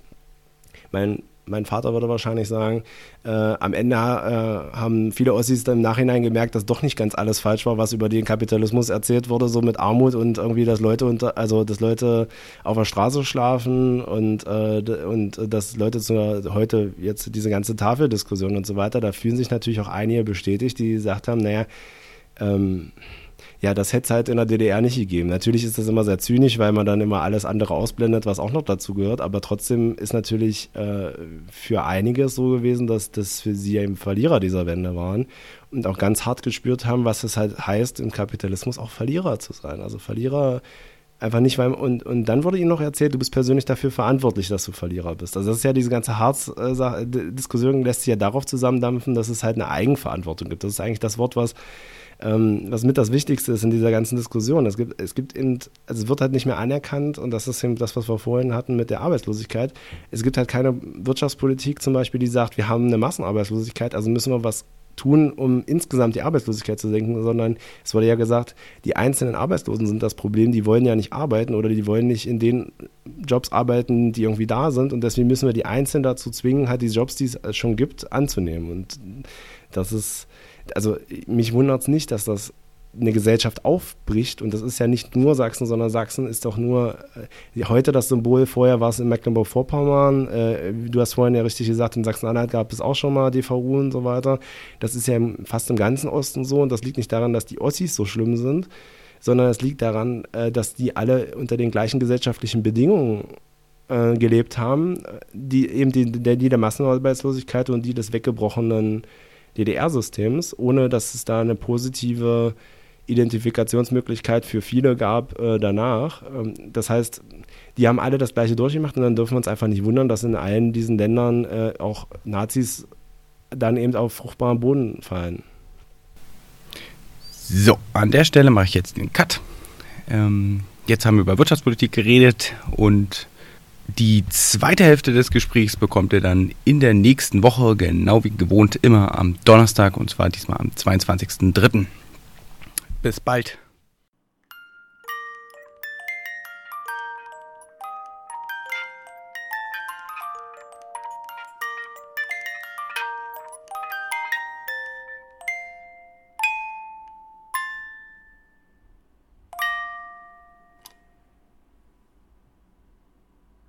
mein mein Vater würde wahrscheinlich sagen, äh, am Ende äh, haben viele Ossis dann im Nachhinein gemerkt, dass doch nicht ganz alles falsch war, was über den Kapitalismus erzählt wurde, so mit Armut und irgendwie, dass Leute unter, also dass Leute auf der Straße schlafen und, äh, und dass Leute zu, heute jetzt diese ganze Tafeldiskussion und so weiter, da fühlen sich natürlich auch einige bestätigt, die gesagt haben, naja, ähm, ja, das hätte es halt in der DDR nicht gegeben. Natürlich ist das immer sehr zynisch, weil man dann immer alles andere ausblendet, was auch noch dazu gehört. Aber trotzdem ist natürlich äh, für einige so gewesen, dass das für sie eben Verlierer dieser Wende waren und auch ganz hart gespürt haben, was es halt heißt, im Kapitalismus auch Verlierer zu sein. Also Verlierer einfach nicht, weil, und, und dann wurde ihnen noch erzählt, du bist persönlich dafür verantwortlich, dass du Verlierer bist. Also das ist ja diese ganze Harz-Diskussion, lässt sich ja darauf zusammendampfen, dass es halt eine Eigenverantwortung gibt. Das ist eigentlich das Wort, was ähm, was mit das Wichtigste ist in dieser ganzen Diskussion. Es gibt, es gibt eben, also es wird halt nicht mehr anerkannt und das ist eben das, was wir vorhin hatten mit der Arbeitslosigkeit. Es gibt halt keine Wirtschaftspolitik zum Beispiel, die sagt, wir haben eine Massenarbeitslosigkeit, also müssen wir was tun, um insgesamt die Arbeitslosigkeit zu senken, sondern es wurde ja gesagt, die einzelnen Arbeitslosen sind das Problem, die wollen ja nicht arbeiten oder die wollen nicht in den Jobs arbeiten, die irgendwie da sind und deswegen müssen wir die Einzelnen dazu zwingen, halt die Jobs, die es schon gibt, anzunehmen und das ist also mich wundert es nicht, dass das eine Gesellschaft aufbricht. Und das ist ja nicht nur Sachsen, sondern Sachsen ist doch nur äh, heute das Symbol. Vorher war es in Mecklenburg-Vorpommern. Äh, du hast vorhin ja richtig gesagt, in Sachsen-Anhalt gab es auch schon mal DVU und so weiter. Das ist ja fast im ganzen Osten so. Und das liegt nicht daran, dass die Ossis so schlimm sind, sondern es liegt daran, äh, dass die alle unter den gleichen gesellschaftlichen Bedingungen äh, gelebt haben, die eben die, die der Massenarbeitslosigkeit und die des weggebrochenen DDR-Systems, ohne dass es da eine positive Identifikationsmöglichkeit für viele gab äh, danach. Ähm, das heißt, die haben alle das gleiche durchgemacht und dann dürfen wir uns einfach nicht wundern, dass in allen diesen Ländern äh, auch Nazis dann eben auf fruchtbaren Boden fallen. So, an der Stelle mache ich jetzt den Cut. Ähm, jetzt haben wir über Wirtschaftspolitik geredet und die zweite Hälfte des Gesprächs bekommt ihr dann in der nächsten Woche, genau wie gewohnt, immer am Donnerstag und zwar diesmal am 22.03. Bis bald.